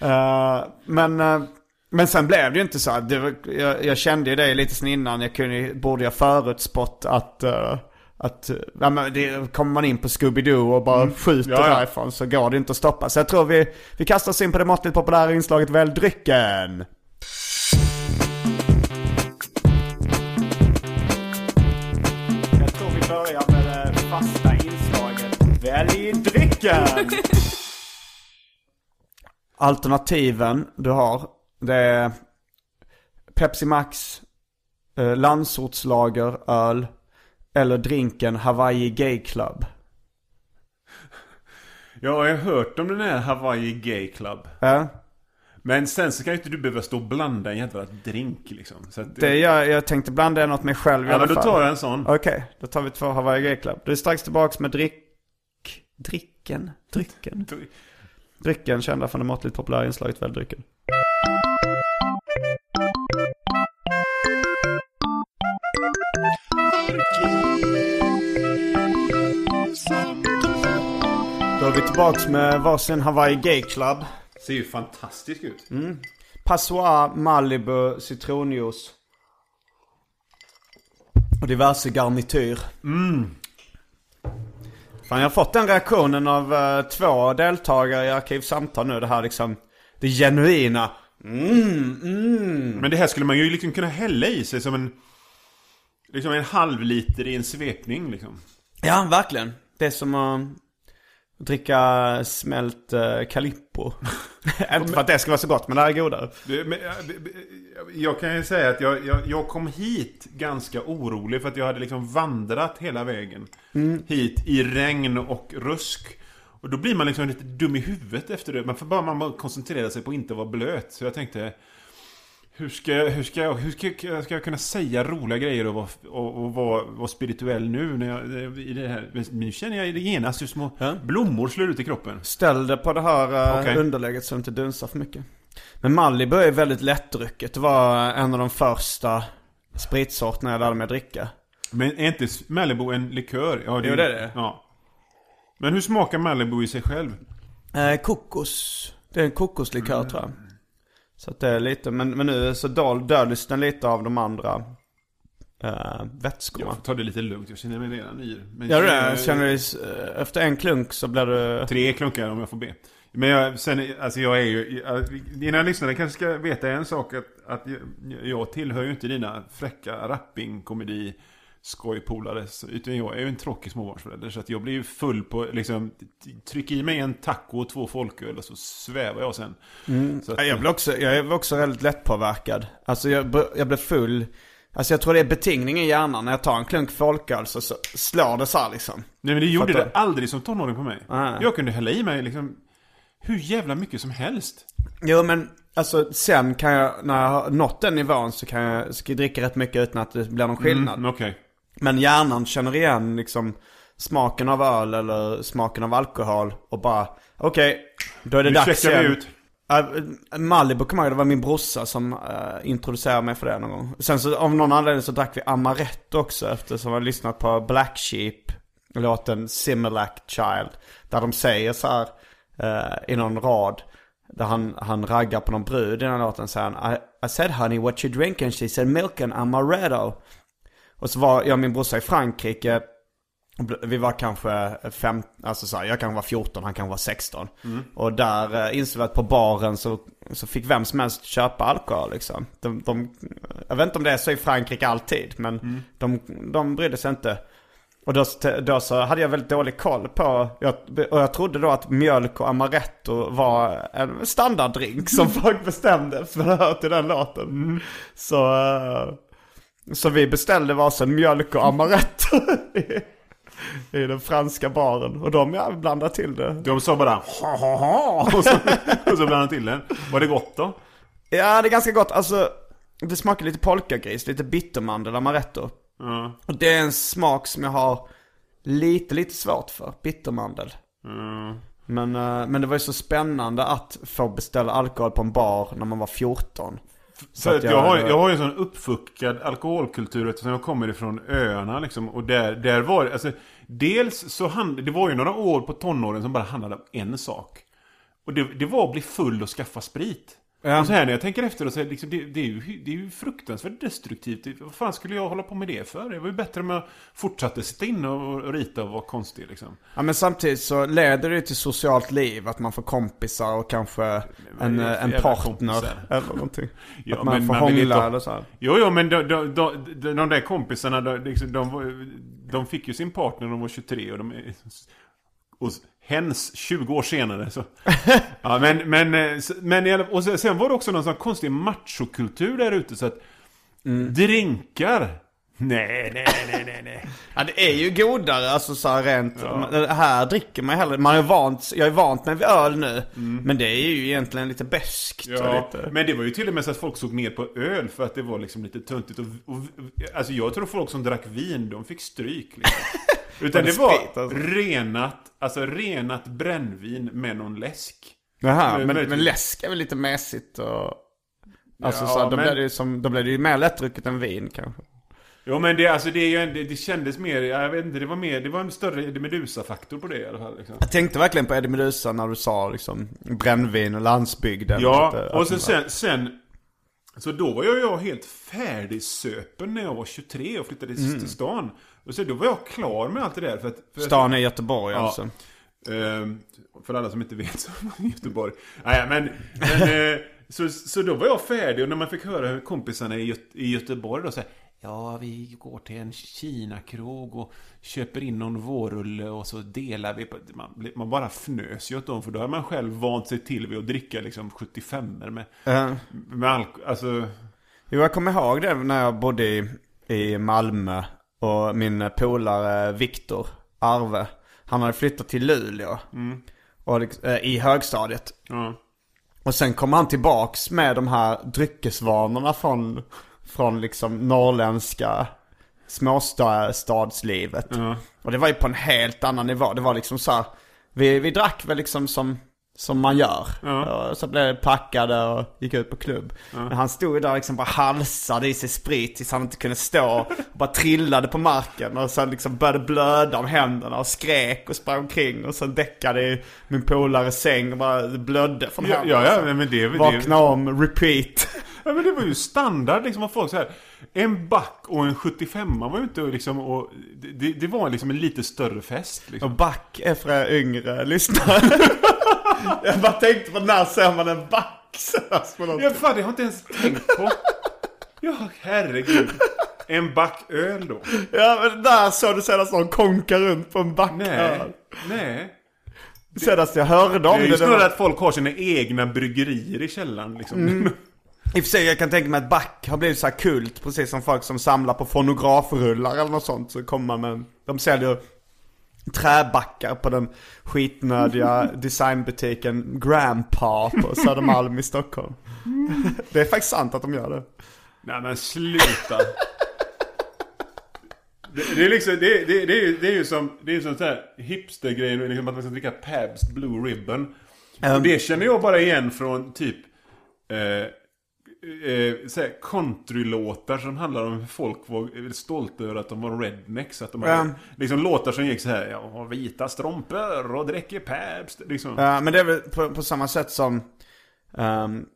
Eh, men, eh, men sen blev det ju inte så. här. Det, var- jag, jag kände ju det lite sen innan. Jag kunde, borde jag förutspått att, uh, att ja, men det, kommer man in på Scooby-Doo och bara skjuter Ja, ja. därifrån så går det inte att stoppa. Så jag tror vi, vi kastar oss in på det måttligt populära inslaget Välj drycken. Jag tror vi börjar med det fasta inslaget Välj drycken! Alternativen du har, det är Pepsi Max, eh, landsortslager, öl eller drinken Hawaii Gay Club. Ja, jag har hört om den här Hawaii Gay Club. Ja, Men sen så kan ju inte du behöva stå och blanda en jävla drink liksom. Så att, det jag, jag tänkte blanda något med själv i ja, alla men då fall. tar jag en sån. Okej, då tar vi två Hawaii Gay Club. Du är strax tillbaks med drick... Dricken? Drycken? Drycken kända från det måttligt populära inslaget Välj är vi tillbaks med varsin Hawaii Gay Club. Ser ju fantastisk ut. Passoir, Malibu, citronjuice. Och diverse garnityr. Fan, jag har fått den reaktionen av eh, två deltagare i Arkivsamtal nu. Det här liksom, det genuina. Mm, mm. Men det här skulle man ju liksom kunna hälla i sig som en... Liksom en halv liter i en svepning liksom. Ja, verkligen. Det är som att dricka smält uh, Calippo. Inte för att det ska vara så gott, men det här är godare. Jag- kan ju säga att jag, jag, jag kom hit ganska orolig för att jag hade liksom vandrat hela vägen hit i regn och rusk. Och då blir man liksom lite dum i huvudet efter det. Man får bara man koncentrera sig på att inte vara blöt. Så jag tänkte hur ska, jag- hur ska, jag, hur ska, jag, ska jag kunna säga roliga grejer och vara, och, och vara, vara spirituell nu när jag, i det här? Nu känner jag det genast hur små Ja. blommor slår ut i kroppen. Ställ det på det här uh, Okej. underlägget så det inte dunsar för mycket. Men Malibu är väldigt lättdrucket. Det var en av de första spritsorterna jag lärde mig att dricka. Men är inte Malibu en likör? Ja, Jo, det är det. Ja. Men hur smakar Malibu i sig själv? Eh, kokos. Det är en kokoslikör tror jag. Så att det är lite, men, men nu så döljs den lite av de andra uh, vätskorna. Jag får ta det lite lugnt, jag känner mig redan yr. Men Gör du jag- det? Känner du, eh, efter en klunk så blir du... Tre klunkar om jag får be. Men jag, sen, alltså jag är ju, dina lyssnare kanske ska veta en sak att, att jag, jag tillhör ju inte dina fräcka rapping-komedi skojpolare. Utan jag är ju en tråkig småbarnsförälder. Så att jag blir ju full på, liksom, tryck i mig en taco och två folköl och så svävar jag sen. Så att, Ja, Jag blir också, jag är också väldigt lättpåverkad. Alltså jag, jag blir full. Alltså jag tror det är betingning i hjärnan. När jag tar en klunk folköl så, så slår det så här liksom. Nej men det gjorde Fattar. det aldrig som tonåring på mig. Nej. Jag kunde hälla i mig liksom hur jävla mycket som helst. Jo men alltså sen kan jag, när jag har nått den nivån så kan jag, så kan jag dricka rätt mycket utan att det blir någon skillnad. Mm, Okej. Men hjärnan känner igen liksom smaken av öl eller smaken av alkohol och bara okej, då är det Nu dags checkar vi igen. ut. Uh, Malibu kommer jag det var min brorsa som uh, introducerade mig för det någon gång. Sen så av någon anledning så drack vi Amaretto också eftersom jag lyssnat på Black Sheep, låten Similac Child. Där de säger så här eh, i någon rad, där han, han raggar på någon brud i den här låten, säger han I, I said honey what you drinking? She said milk and Amaretto. Och så var jag och min brorsa i Frankrike Vi var kanske fem, alltså så här, jag kanske var 14, han kanske var 16. Och där eh, insåg vi att på baren så, så fick vem som helst köpa alkohol liksom. De, de, jag vet inte om det är så i Frankrike alltid, men de, de brydde sig inte. Och då, då så hade jag väldigt dålig koll på, jag, och jag trodde då att mjölk och amaretto var en standarddrink som folk bestämde för att höra till den låten. Så, eh, så vi beställde varsin mjölk och amaretto i, i den franska baren. Och de ja, blandade till det. De sa bara ha ha ha och så, och så blandade de till den. Var det gott då? Ja, det är ganska gott. Alltså, det smakar lite polkagris, lite bittermandel, amaretto. Ja. Och det är en smak som jag har lite, lite svårt för. Bittermandel. Men, eh, men det var ju så spännande att få beställa alkohol på en bar när man var 14. Så att jag, har, jag har ju en sån uppfuckad alkoholkultur eftersom jag kommer ifrån öarna liksom. Och där, där var det, alltså Dels så hand, det var ju några år på tonåren som bara handlade om en sak. Och det, det var att bli full och skaffa sprit. Ja. Och så här när jag tänker efter och så liksom, det, det, är ju, det är ju fruktansvärt destruktivt. Det- Vad fan skulle jag hålla på med det för? Det var ju bättre om jag fortsatte sitta inne och, och rita och vara konstig liksom. Ja men samtidigt så leder det ju till socialt liv. Att man får kompisar och kanske en, för en partner kompisar? eller någonting. Ja, att man men får vill hångla eller så här. Jo, jo, men de, de, de, de, de där kompisarna, de, liksom, de, var- de fick ju sin partner när de var 23 och de. Och hens 20 år senare så... Ja, men, men, eh, men och sen- var det också någon sån konstig machokultur där ute så att... Drinkar? Nej, nej, nej, nej, nej. Ja det är ju godare, alltså så här rent. Det här dricker man hellre. Man är vant, jag är vant med öl nu. Men det är ju egentligen lite beskt Ja, lite... men det var ju till och med så att folk såg ner på öl för att det var liksom lite töntigt och, och Alltså jag tror folk som drack vin, de fick stryk liksom. Utan det det var sprit, alltså? renat, alltså renat brännvin med någon läsk. Jaha, Men- men, men- läsk är väl lite mässigt och... Alltså Ja, så då, men- blir det ju som, då blir det ju mer lättdrucket än vin kanske. Jo men det, alltså det, är ju det, kändes mer, jag vet inte, det var mer, det var en större Medusa-faktor på det i alla fall. Liksom. Jag tänkte verkligen på Eddie Meduza när du sa liksom brännvin och landsbygden. Ja, Lite- och så att- sen, sen Så då var jag, jag helt färdigsöpen när jag var 23 och flyttade till stan. Och så då var jag klar med allt det där. För att, för Stan i Göteborg Ja. alltså. Ehm, för alla som inte vet så var Göteborg. Nej, men, men eh, så, så då var jag färdig och när man fick höra kompisarna i, Göte, i Göteborg då säger Ja, vi går till en Kina-krog och köper in någon vårrulle och så delar vi på... Man, man bara fnös ju åt dem för då har man själv vant sig till vid att dricka liksom 75 med, Eh, med alkohol. Alltså, Jo, jag kommer ihåg det när jag bodde i, i Malmö. Och min polare Viktor Arve, han hade flyttat till Luleå. Och, liksom, eh, I högstadiet. ja. Och sen kom han tillbaks med de här dryckesvanorna från, från liksom norrländska småstadslivet. Ja. Och det var ju på en helt annan nivå. Det var liksom så här, vi, vi drack väl liksom som, som man gör. Ja. Och så blev det packade och gick ut på klubb. Men han stod ju där liksom bara halsade i sig sprit tills han inte kunde stå. Och bara trillade på marken och sen liksom började blöda om händerna och skrek och sprang omkring. Och sen däckade i min polares säng och bara blödde från Ja, händerna. ja, ja, men det, det, Vakna om, repeat. Ja men det var ju standard liksom av folk så här. En back och en 75 var ju inte liksom och det, det var liksom en lite större fest Och liksom. back är för yngre lyssnare. jag bara tänkte på när ser man en back senast på något. Ja fan det har jag inte ens tänkt på. Ja herregud. En back öl då? Ja men där såg du senast någon konka runt på en back. Nej. Nej. Senast jag hörde Det om är det. ju det snarare att folk har sina egna bryggerier i källaren liksom. I och för sig jag kan tänka mig att back har blivit så här kult. Precis som folk som samlar på fonografrullar eller något sånt. Så kommer man med, de säljer träbackar på den skitnödiga designbutiken Grandpa på Södermalm i Stockholm. Det är faktiskt sant att de gör det. Nej men sluta. Det, det är liksom, det, det, det, är, ju- det är ju som, det är ju sånt här hipstergrej liksom att man ska dricka Pabst Blue Ribbon. Och det känner jag bara igen från typ eh, eh, här countrylåtar som handlar om hur folk var stolta över att de var rednecks. Att de hade, Ja. liksom låtar som gick så här, har vita strumpor och dricker Pabst. Liksom. Ja, men det är väl på, på samma sätt som ehm,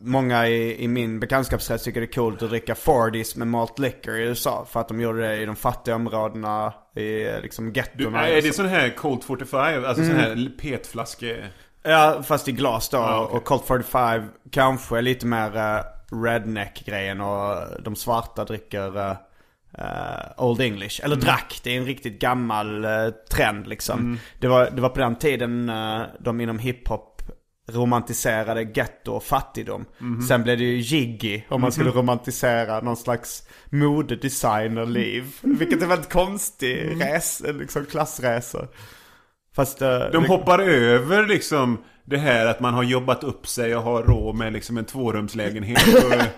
Många i, i min bekantskapskrets tycker det är coolt att dricka 40s med malt liquor i USA. För att de gjorde det i de fattiga områdena, i liksom Du, gettona. är det sån här Colt 45? Alltså sån här petflaske? Ja, fast i glas då. Och Colt 45 kanske lite mer eh, redneck-grejen och de svarta dricker eh, Old English. Eller drack, det är en riktigt gammal eh, trend liksom. Det, var, det var på den tiden uh, de inom hiphop romantiserade getto och fattigdom. Sen blev det ju jiggy om man skulle romantisera någon slags modedesignerliv. Vilket är väldigt konstig res, liksom klassresa. Fast... eh, De det- hoppar över liksom det här att man har jobbat upp sig och har råd med liksom en tvårumslägenhet.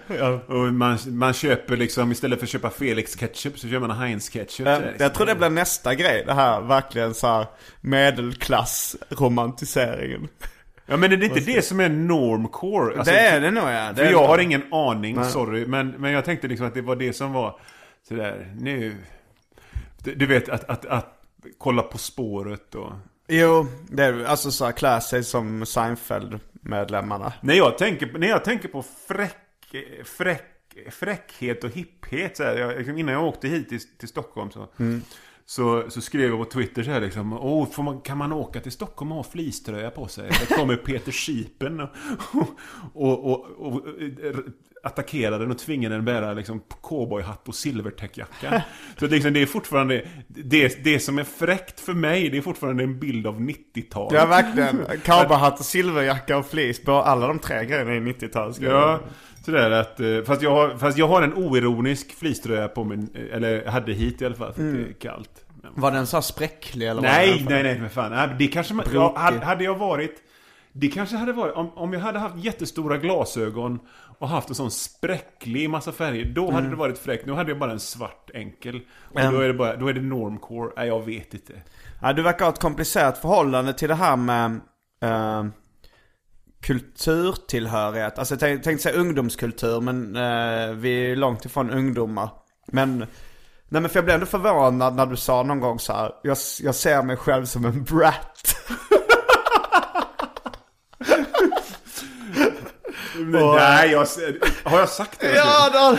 Och, och man, man köper liksom, istället för att köpa Felix ketchup så köper man Heinz ketchup. Ja, Så här, jag tror det blir nästa grej. Det här verkligen så här medelklass-romantiseringen. Ja men är det inte det som är normcore? Alltså, det är det nog ja. Det För jag det. har ingen aning, sorry. Men, men jag tänkte liksom att det var det som var sådär, nu... Du, du vet att, att, att kolla På spåret och... Jo, det är. Alltså så här, klä sig som Seinfeld-medlemmarna. När jag tänker, när jag tänker på fräck, fräck, fräckhet och hipphet så här, jag, liksom, Innan jag åkte hit till, till Stockholm så, så, så skrev jag på Twitter så här liksom Åh, man, kan man åka till Stockholm och ha fleecetröja på sig? Det kommer Peter Sipen och, och, och, och, attackerar den och tvingar den bära liksom cowboyhatt och silvertäckjacka. Så liksom, det är fortfarande det, det som är fräckt för mig, det är fortfarande en bild av 90-talet. Ja, verkligen. Cowboyhatt och silverjacka och fleece. På alla de tre grejerna i 90-talet. Ja, sådär att, eh, fast jag, har, fast jag har en oironisk fleecetröja på mig, eh, eller hade hit i alla fall för att det är kallt. Men- Var den så spräcklig eller? Nej, nej, nej, men fan. Det kanske man, ja, hade, jag varit, det kanske hade varit, om, om jag hade haft jättestora glasögon och haft en sån spräcklig massa färger, då hade det varit fräckt. Nu hade jag bara en svart enkel. Och Mm. då är det bara, då är det normcore. Nej, jag vet inte. Ja, du verkar ha ett komplicerat förhållande till det här med eh, kulturtillhörighet. Alltså jag tänkte, tänkte säga ungdomskultur, men eh, vi är långt ifrån ungdomar. Men, nej men för jag blev ändå förvånad när du sa någon gång så här, jag, jag ser mig själv som en brat. Nej, jag, har jag sagt det? ja, då.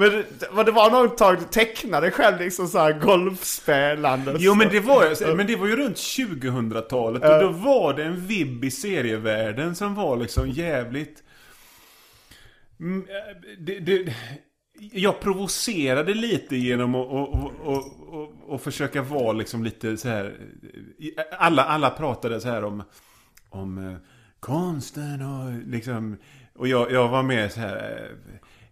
Men det, men det var något tag du tecknade själv liksom så här golfspelande. Jo men det var men det var ju runt 2000-talet och då var det en vibb i serievärlden som var liksom jävligt... Mm, eh, Det, det, jag provocerade lite genom att och, och, och, och, försöka vara liksom lite så här. Alla, alla pratade så här om, om eh, konsten och liksom... Och jag, jag var med så här...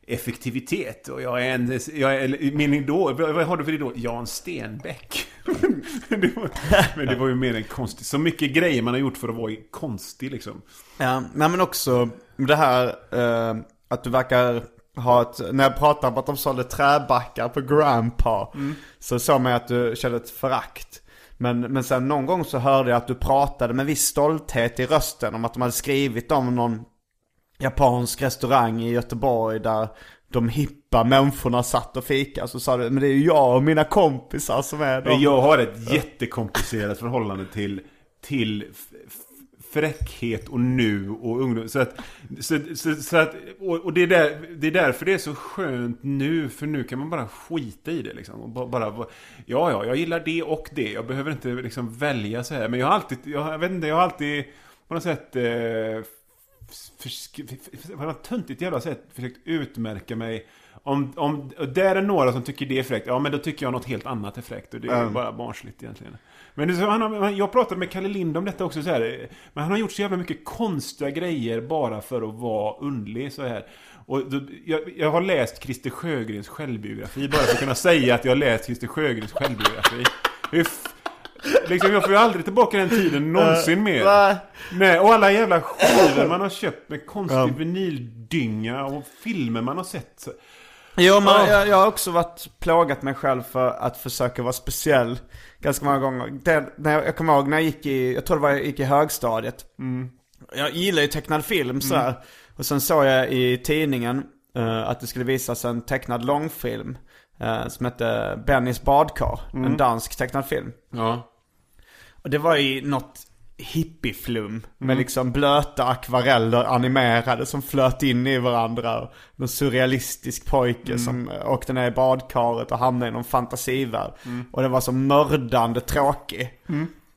Effektivitet och jag är en... Jag är, min idol, vad har du för idol? Jan Stenbeck. det var, men det var ju mer en konstig... Så mycket grejer man har gjort för att vara konstig liksom. Ja, nej men också det här eh, att du verkar ha ett, när jag pratade om att de sålde träbackar på Grandpa. Så såg man att du kände ett förakt. Men, men sen någon gång så hörde jag att du pratade med viss stolthet i rösten om att de hade skrivit om någon japansk restaurang i Göteborg där de hippa människorna satt och fikade. Så sa du, men det är ju jag och mina kompisar som är de. Jag har ett jättekomplicerat förhållande till, till fräckhet och nu och ungdom. Så att, så, så, så att, och, och det, är där, det är därför det är så skönt nu, för nu kan man bara skita i det liksom. Och bara, bara, ja, ja, jag gillar det och det. Jag behöver inte liksom välja så här. Men jag har alltid, jag, jag vet inte, jag har alltid på något sätt eh, för, töntigt jävla sätt försökt utmärka mig. Om, om och där är några som tycker det är fräckt, ja men då tycker jag något helt annat är fräckt. Och det är bara barnsligt egentligen. Men så, han har, jag pratade med Kalle Lind om detta också så här. Men han har gjort så jävla mycket konstiga grejer bara för att vara undlig så här. Och då, jag, jag har läst Christer Sjögrens självbiografi bara för att kunna säga att jag har läst Christer Sjögrens självbiografi. F- Liksom jag får ju aldrig tillbaka den tiden någonsin mer. nej. Nej, och alla jävla skivor man har köpt med konstig vinildynga och filmer man har sett. Jo, men Ja. jag, jag har också varit plågat mig själv för att försöka vara speciell ganska många gånger. Det, när jag, jag kommer ihåg när jag gick i, jag tror det var jag gick i högstadiet. Jag gillar ju tecknad film så här. Och sen såg jag i tidningen eh, att det skulle visas en tecknad långfilm. Eh, som hette Bennys badkar. En dansk tecknad film. Ja. Och det var ju något hippieflum. Med liksom blöta akvareller animerade som flöt in i varandra. Och Någon surrealistisk pojke som eh, åkte ner i badkaret och hamnade i någon fantasivärld. Och det var så mördande tråkig.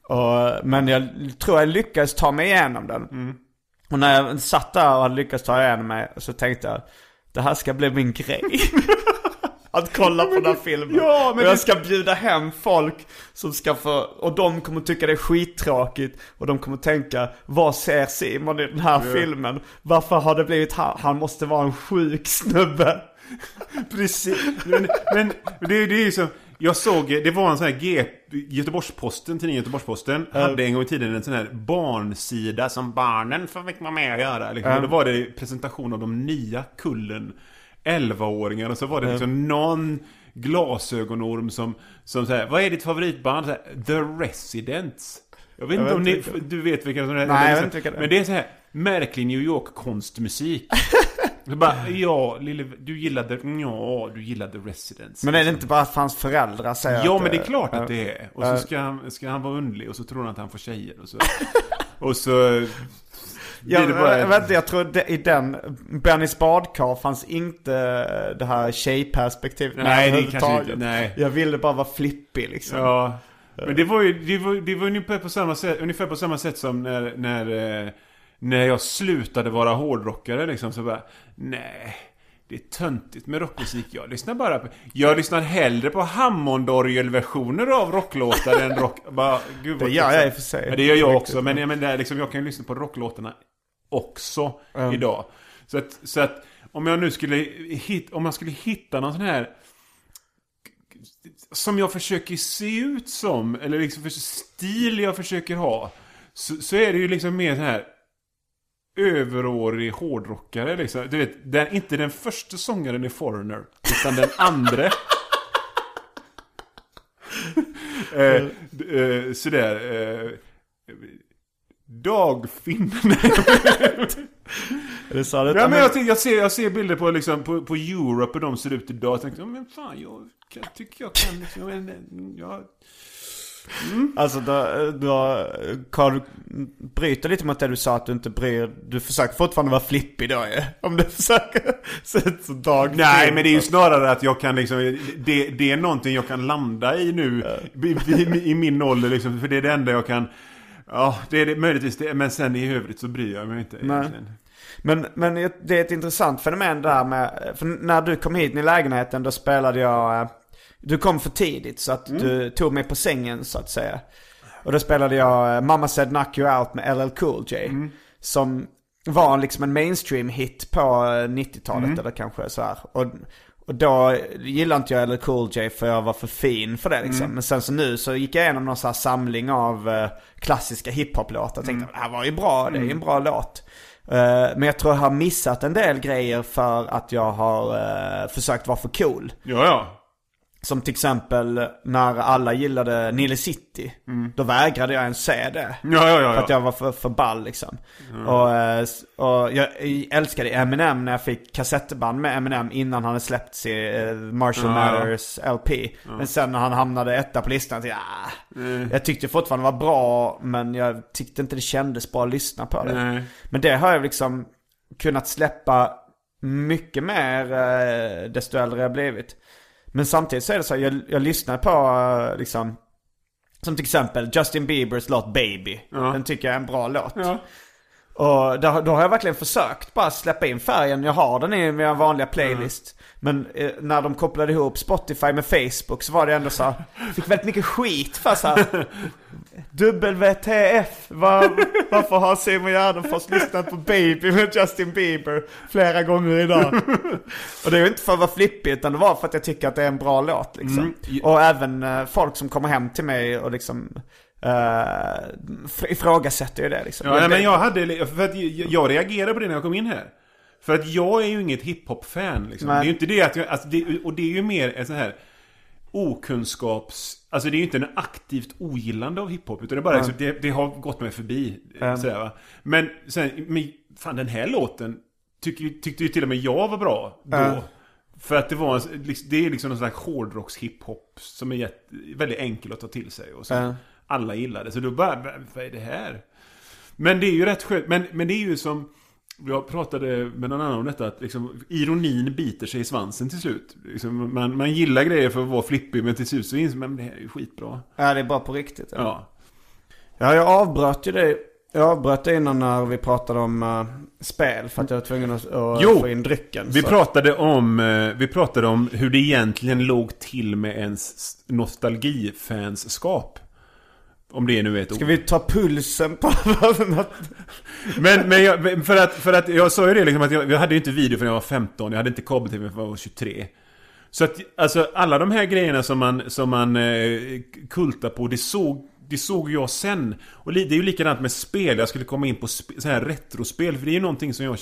Och, men jag tror jag lyckades ta mig igenom den. Och när jag satt där och hade lyckats ta igenom mig så tänkte jag det här ska bli min grej. Att kolla på den här filmen. Ja, men och jag ska bjuda hem folk som ska få, och de kommer tycka det är skittråkigt. Och de kommer tänka, vad ser Simon i den här filmen? Varför har det blivit han? Han måste vara en sjuk snubbe. Precis. Men, men det, det är ju så. Jag såg, det var en sån här G, Göteborgs-Posten, tidningen Göteborgs-Posten, hade en gång i tiden en sån här barnsida som barnen får vara med och göra. Liksom. Och då var det presentation av de nya kullen 11-åringar och så var det liksom någon glasögonorm som, som säger vad är ditt favoritband? Här, The Residents. Jag vet Jag inte vet om ni, du vet vilka som är. Nej, jag vet inte. Men det är så här märklig New York-konstmusik. Så bara, ja, lille, du gillade, ja, du gillade Residents. Men är det inte bara att hans föräldrar säger Ja, att men det är klart att det är. Och så ska han, ska han vara underlig och så tror han att han får tjejer och så. och så... jag, inte, jag tror det, i den, Bennys badkar fanns inte det här tjejperspektivet Nej, det kanske inte, nej. Jag ville bara vara flippig liksom. Ja. Men det var ju, det var, det var ungefär på samma sätt, ungefär på samma sätt som när, när, eh, när jag slutade vara hårdrockare liksom så bara, nej. Det är töntigt med rockmusik. Jag lyssnar bara på... Jag lyssnar hellre på Hammondorgelversioner av rocklåtar än rock... Bara, gud vad Det gör jag i och för sig. Ja, det gör jag också. Men jag, menar, liksom, jag kan ju lyssna på rocklåtarna också idag. Så att, så att om jag nu skulle hit, om jag skulle hitta någon sån här som jag försöker se ut som, eller liksom för stil jag försöker ha. Så, så är det ju liksom mer så här överårig hårdrockare liksom. Du vet, den, inte den första sångaren i Foreigner, utan den andra. eh, eh, sådär. Eh, Dagfinn. Ja, men jag, jag, ser, jag ser bilder på, liksom, på, på Europe och de ser ut idag. Jag tänkte, men fan, jag kan, tycker jag kan liksom, men, jag, Alltså då, då Carl, du bryter lite mot det du sa att du inte bryr Du försöker fortfarande vara flippig då ju. Om du försöker som Dag Nej, men det är ju snarare att jag kan liksom, det, det är någonting jag kan landa i nu i, i, i min ålder liksom, för det är det enda jag kan Ja, det är det, möjligtvis det, men sen i övrigt så bryr jag mig inte Nej. egentligen. Men, men det är ett intressant fenomen där med, för när du kom hit i lägenheten då spelade jag, eh, du kom för tidigt så att du tog mig på sängen så att säga. Och då spelade jag eh, Mamma Said Knock You Out med LL Cool J. Som var liksom en mainstream hit på eh, 90-talet eller kanske så här. Och, och då gillade inte jag LL Cool J för jag var för fin för det liksom. Men sen så nu så gick jag igenom någon så här samling av eh, klassiska hiphop-låtar. Tänkte det här var ju bra, det är ju en bra låt. Men jag tror jag har missat en del grejer för att jag har försökt vara för cool. Ja, ja. Som till exempel när alla gillade Nile City. Då vägrade jag ens se det. Ja, ja, ja. För att ja. jag var för, för ball liksom. Och, eh, och jag älskade Eminem när jag fick kassettband med Eminem innan han hade släppt sin eh, Marshall Ja, ja. Mathers LP. Men sen när han hamnade etta på listan, så ja, Mm. jag tyckte fortfarande det var bra men jag tyckte inte det kändes bra att lyssna på det. Men det har jag liksom kunnat släppa mycket mer eh, desto äldre jag blivit. Men samtidigt så är det så, jag, jag lyssnar på eh, liksom, som till exempel Justin Biebers låt Baby. Ja. Den tycker jag är en bra låt. Ja. Och då, då har jag verkligen försökt bara släppa in färgen. Jag har den i min vanliga playlist. Men eh, när de kopplade ihop Spotify med Facebook så var det ändå så här, fick väldigt mycket skit för så här. WTF, var, varför har Simon Gärdenfors lyssnat på Baby med Justin Bieber flera gånger idag? Och det är ju inte för att vara flippig utan det var för att jag tycker att det är en bra låt liksom. Mm. Och även eh, folk som kommer hem till mig och liksom uh, ifrågasätter ju det liksom. Ja, nej, men jag hade, för att jag, jag reagerade på det när jag kom in här. För att jag är ju inget hiphop-fan liksom. Det Nej. är ju inte det att jag, alltså det, och det är ju mer en sån här okunskaps... Alltså det är ju inte en aktivt ogillande av hiphop. Utan det bara liksom, det, det har gått mig förbi. Mm. Sådär, va? Men sen, men fan den här låten tycker, ju- tyckte ju till och med jag var bra då. Mm. För att det var en, liksom- det är liksom någon slags hårdrocks hiphop som är jätte, väldigt enkel att ta till sig. Och så. Mm. alla gillade. Så då bara, vad är det här? Men det är ju rätt skönt. Men, men det är ju som... Jag pratade med någon annan om detta, att liksom, ironin biter sig i svansen till slut. Liksom, man, man gillar grejer för att vara flippig, men till slut så inser man det här är ju skitbra. Ja, det är bara på riktigt. Ja, Ja. ja jag avbröt ju det. Jag avbröt det innan när vi pratade om uh, spel för att jag var tvungen att, att Jo, få in drycken. Vi så. pratade, om, eh, vi pratade om hur det egentligen låg till med ens nostalgifanskap. Om det nu är ett Ska ord. vi ta pulsen på? Men, men jag, för, att, för att jag sa ju det liksom att jag, jag hade ju inte video förrän jag var 15. Jag hade inte kabel-tv förrän jag var 23. Så att alltså alla de här grejerna som man, som man eh, kultar på, det såg, det såg jag sen. Och det är ju likadant med spel. Jag skulle komma in på så här retrospel. För det är ju någonting som jag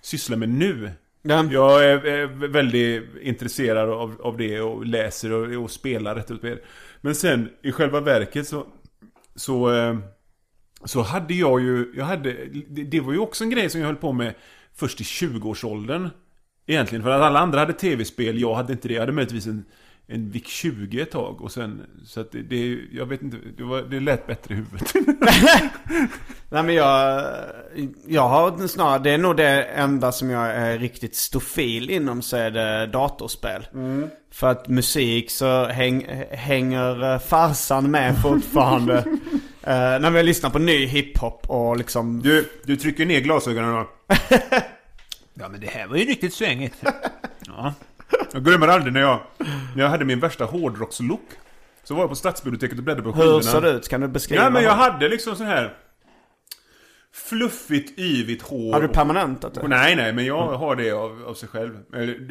sysslar med nu. Ja. Jag är, är väldigt intresserad av, av det och läser och, och spelar retrospel. Men sen i själva verket så... Så, eh, så hade jag ju... Jag hade, det, det var ju också en grej som jag höll på med först i 20-årsåldern. Egentligen, för att alla andra hade tv-spel, jag hade inte det. Jag hade möjligtvis en, en VIC 20 ett tag och sen... Så att det, det jag vet inte, det, var, det lät bättre i huvudet. Nej men jag, jag har snarare, det är nog det enda som jag är riktigt stofil inom så är det datorspel. För att musik så häng, hänger eh, farsan med fortfarande. uh, när vi lyssnar på ny hiphop och liksom... Du, du trycker ner glasögonen då. Ja men det här var ju riktigt svängigt. Ja. Jag glömmer aldrig när jag, när jag hade min värsta hårdrockslook. Så var jag på stadsbiblioteket och bläddrade på skivorna. Hur ser det ut? Kan du beskriva? Ja men jag hade liksom så här Fluffigt, yvigt hår. Har du permanentat det? Nej, nej, men jag har det av, av sig själv.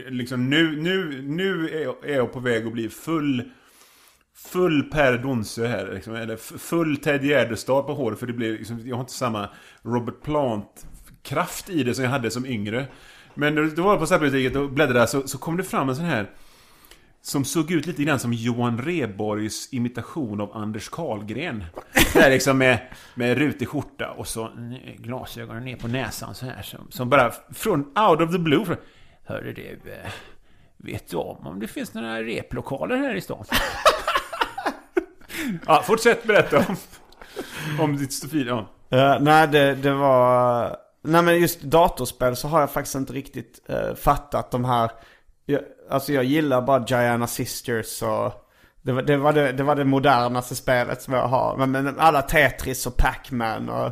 Liksom nu, nu, nu är jag, är jag på väg att bli full Full Per Donsö här liksom, eller full Ted Gärdestad på håret för det blir liksom, jag har inte samma Robert Plant kraft i det som jag hade som yngre. Men då då var jag på Stadsbiblioteket och bläddrade så, så kom det fram en sån här som såg ut lite grann som Johan Rheborgs imitation av Anders Karlgren. Där liksom med, med rutig skjorta och så glasögonen ner på näsan så här. Som, som bara från out of the blue. från- Hörru du, eh, vet du om om det finns några replokaler här i stan? ja, fortsätt berätta om, om ditt stofil. Ja. Uh, nej det, det var... Nej men just datorspel så har jag faktiskt inte riktigt eh, fattat de här... Jag, alltså jag gillar bara Giana Sisters och... Det var det, var det, det var det modernaste spelet som jag har. Men, men alla Tetris och Pac-Man och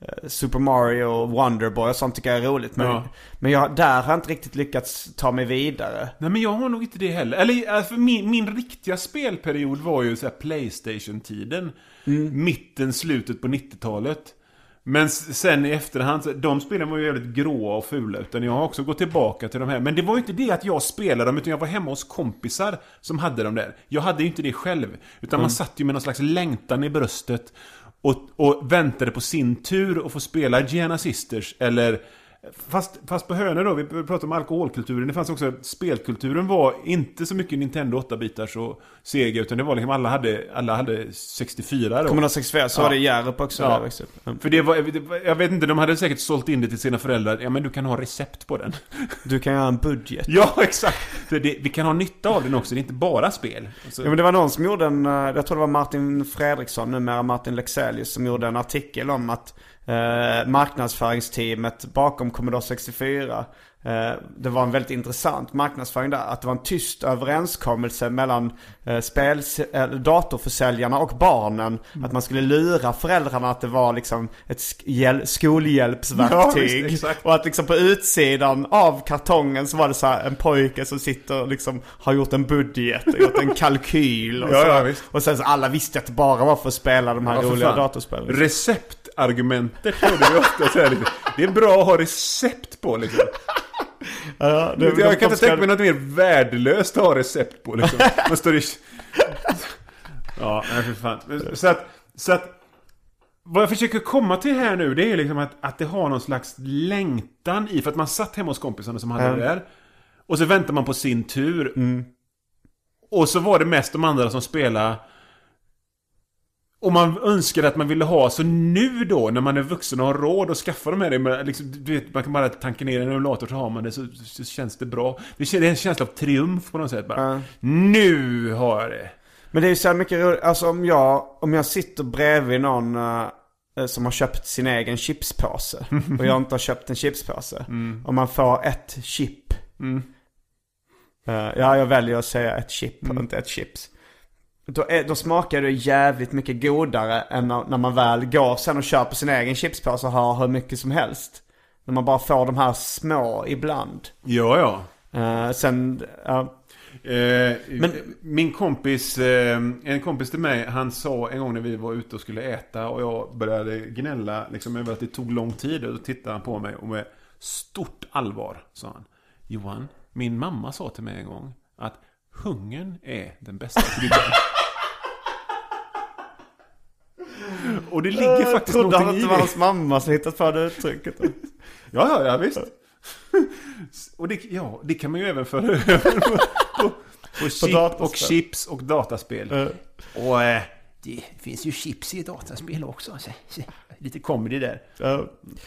eh, Super Mario och Wonderboy och sånt tycker jag är roligt. Men, Ja. men jag, där har jag inte riktigt lyckats ta mig vidare. Nej men jag har nog inte det heller. Eller alltså, min, min riktiga spelperiod var ju så Playstation-tiden. Mitten, slutet på 90-talet. Men sen i efterhand, de spelen var ju jävligt gråa och fula. Utan jag har också gått tillbaka till de här. Men det var ju inte det att jag spelade dem, utan jag var hemma hos kompisar som hade dem där. Jag hade ju inte det själv. Utan man satt ju med någon slags längtan i bröstet. Och, och väntade på sin tur att få spela Gianna Sisters eller Fast, fast på hönor då, vi pratade om alkoholkulturen. Det fanns också, spelkulturen var inte så mycket Nintendo 8-bitars och Sega. Utan det var liksom, alla hade, alla hade 64 då. Commodore 64, så Ja. var det Hjärup också Ja. där. Mm. För det var, jag vet inte, de hade säkert sålt in det till sina föräldrar. Ja men du kan ha recept på den. Du kan göra en budget. ja exakt! Det, vi kan ha nytta av den också, det är inte bara spel. Alltså, Ja men det var någon som gjorde en, eh, jag tror det var Martin Fredriksson, numera Martin Lexelius, som gjorde en artikel om att eh, marknadsföringsteamet bakom Commodore 64 eh, det var en väldigt intressant marknadsföring där. Att det var en tyst överenskommelse mellan eh, spel, eh, datorförsäljarna och barnen. Att man skulle lura föräldrarna att det var liksom ett sk- hjäl- skolhjälpsverktyg. Ja, och att liksom på utsidan av kartongen så var det så en pojke som sitter och liksom har gjort en budget gjort en kalkyl. Och, Ja, så. ja, och sen så alla visste att det bara var för att spela de här Ja, roliga datorspelen. Receptargumentet hörde vi ofta så här lite. Det är bra att ha recept på liksom. Ja, det, jag de- kan de inte tänka mig något mer värdelöst att ha recept på liksom. Man står i... Ja, nej för fan. Så att, så att... Vad jag försöker komma till här nu, det är liksom att, att det har någon slags längtan i. För att man satt hemma hos kompisarna som hade Mm. det där. Och så väntar man på sin tur. Och så var det mest de andra som spelade. Och man önskade att man ville ha, så nu då när man är vuxen och har råd att skaffa de här, det med, liksom, du vet, man kan bara tanka ner en emulator så har man det så, så känns det bra. Det är en känsla av triumf på något sätt bara. Ja. Nu har jag det! Men det är ju så mycket roligt, alltså om jag, om jag sitter bredvid någon eh, som har köpt sin egen chipspåse och jag inte har köpt en chipspåse. Och man får ett chip. Eh, ja, jag väljer att säga ett chip och inte ett chips. Då, är, då smakar det jävligt mycket godare än när, när man väl går sen och köper sin egen chipspåse och har hur mycket som helst. När man bara får de här små ibland. Ja, ja. Eh, sen, ja. Eh, Men- Min kompis, eh, en kompis till mig, han sa en gång när vi var ute och skulle äta och jag började gnälla liksom, över att det tog lång tid. Och då tittade han på mig och med stort allvar sa han. Johan, min mamma sa till mig en gång att hungern är den bästa kryddan. och det ligger faktiskt trodde han någonting att i det var det. hans mamma som hittat på det uttrycket. Ja, ja, ja visst. Och det, ja, det kan man ju även föra över på, på, på, chip och chips och dataspel. Eh. Och eh, det finns ju chips i dataspel också. Så, så, lite comedy där. Ja.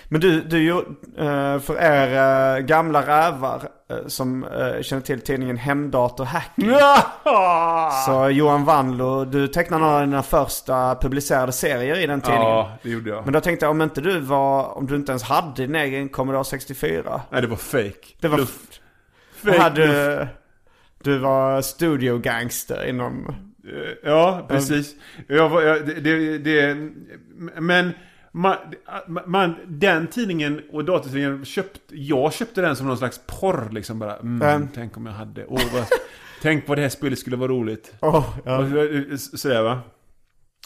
Men du, du eh, för er eh, gamla rävar eh, som känner till tidningen Hemdator Hacking. Så Johan Wanlo, du tecknade några av dina första publicerade serier i den tidningen. Ja, det gjorde jag. Men då tänkte jag om inte du var, om du inte ens hade din egen Commodore 64. Nej, det var fake. Det var, Luft. Fake hade, luft. du var studio gangster inom... Eh, Ja, precis. Jag jag, det, det, men man, man, den tidningen och datatidningen köpt, jag köpte den som någon slags porr liksom bara. Mm, Mm. Tänk om jag hade, åh vad, tänk vad det här spelet skulle vara roligt. Oh, ja. Sådär va.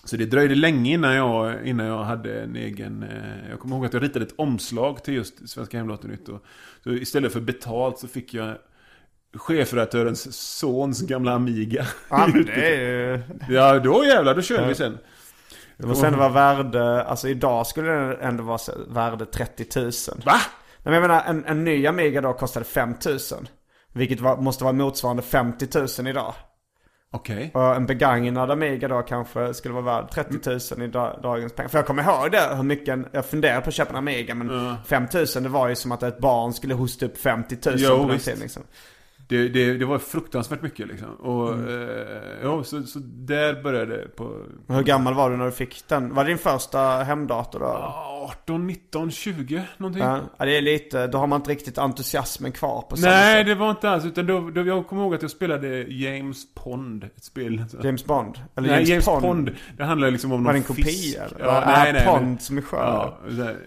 Så det dröjde länge innan jag, innan jag hade en egen... Eh, jag kommer ihåg att jag ritade ett omslag till just Svenska Hemdatornytt. Och, så istället för betalt så fick jag chefredaktörens sons gamla Amiga. ja men det är ju... Ja, då jävlar, då körde vi sen. Det måste ändå vara värde, alltså idag skulle det ändå vara värde 30 000. Va? Nej, men jag menar en, en ny Amiga då kostade 5 000. Vilket var, måste vara motsvarande 50 000 idag. Okej. Och en begagnad Amiga då kanske skulle vara värd 30 000 i da, dagens pengar. För jag kommer ihåg det, hur mycket, en- jag funderade på att köpa en Amiga men 5 000 det var ju som att ett barn skulle hosta upp 50 000 Jo, på den visst. tiden liksom. Det, det, det var fruktansvärt mycket liksom. Och, eh, ja, så, så där började det på... Hur gammal var du när du fick den? Var det din första hemdator då? 18, 19, 20 någonting. Ja, ja, det är lite, då har man inte riktigt entusiasmen kvar på samma Nej, sätt. det var inte alls. Utan då, då, jag kommer ihåg att jag spelade James Pond, ett spel. James Bond? Eller nej, James, Pond. Det handlar liksom om Var någon det en kopia fisk. Ja, Ja, nej, nej, Pond nej. som är skön. Ja,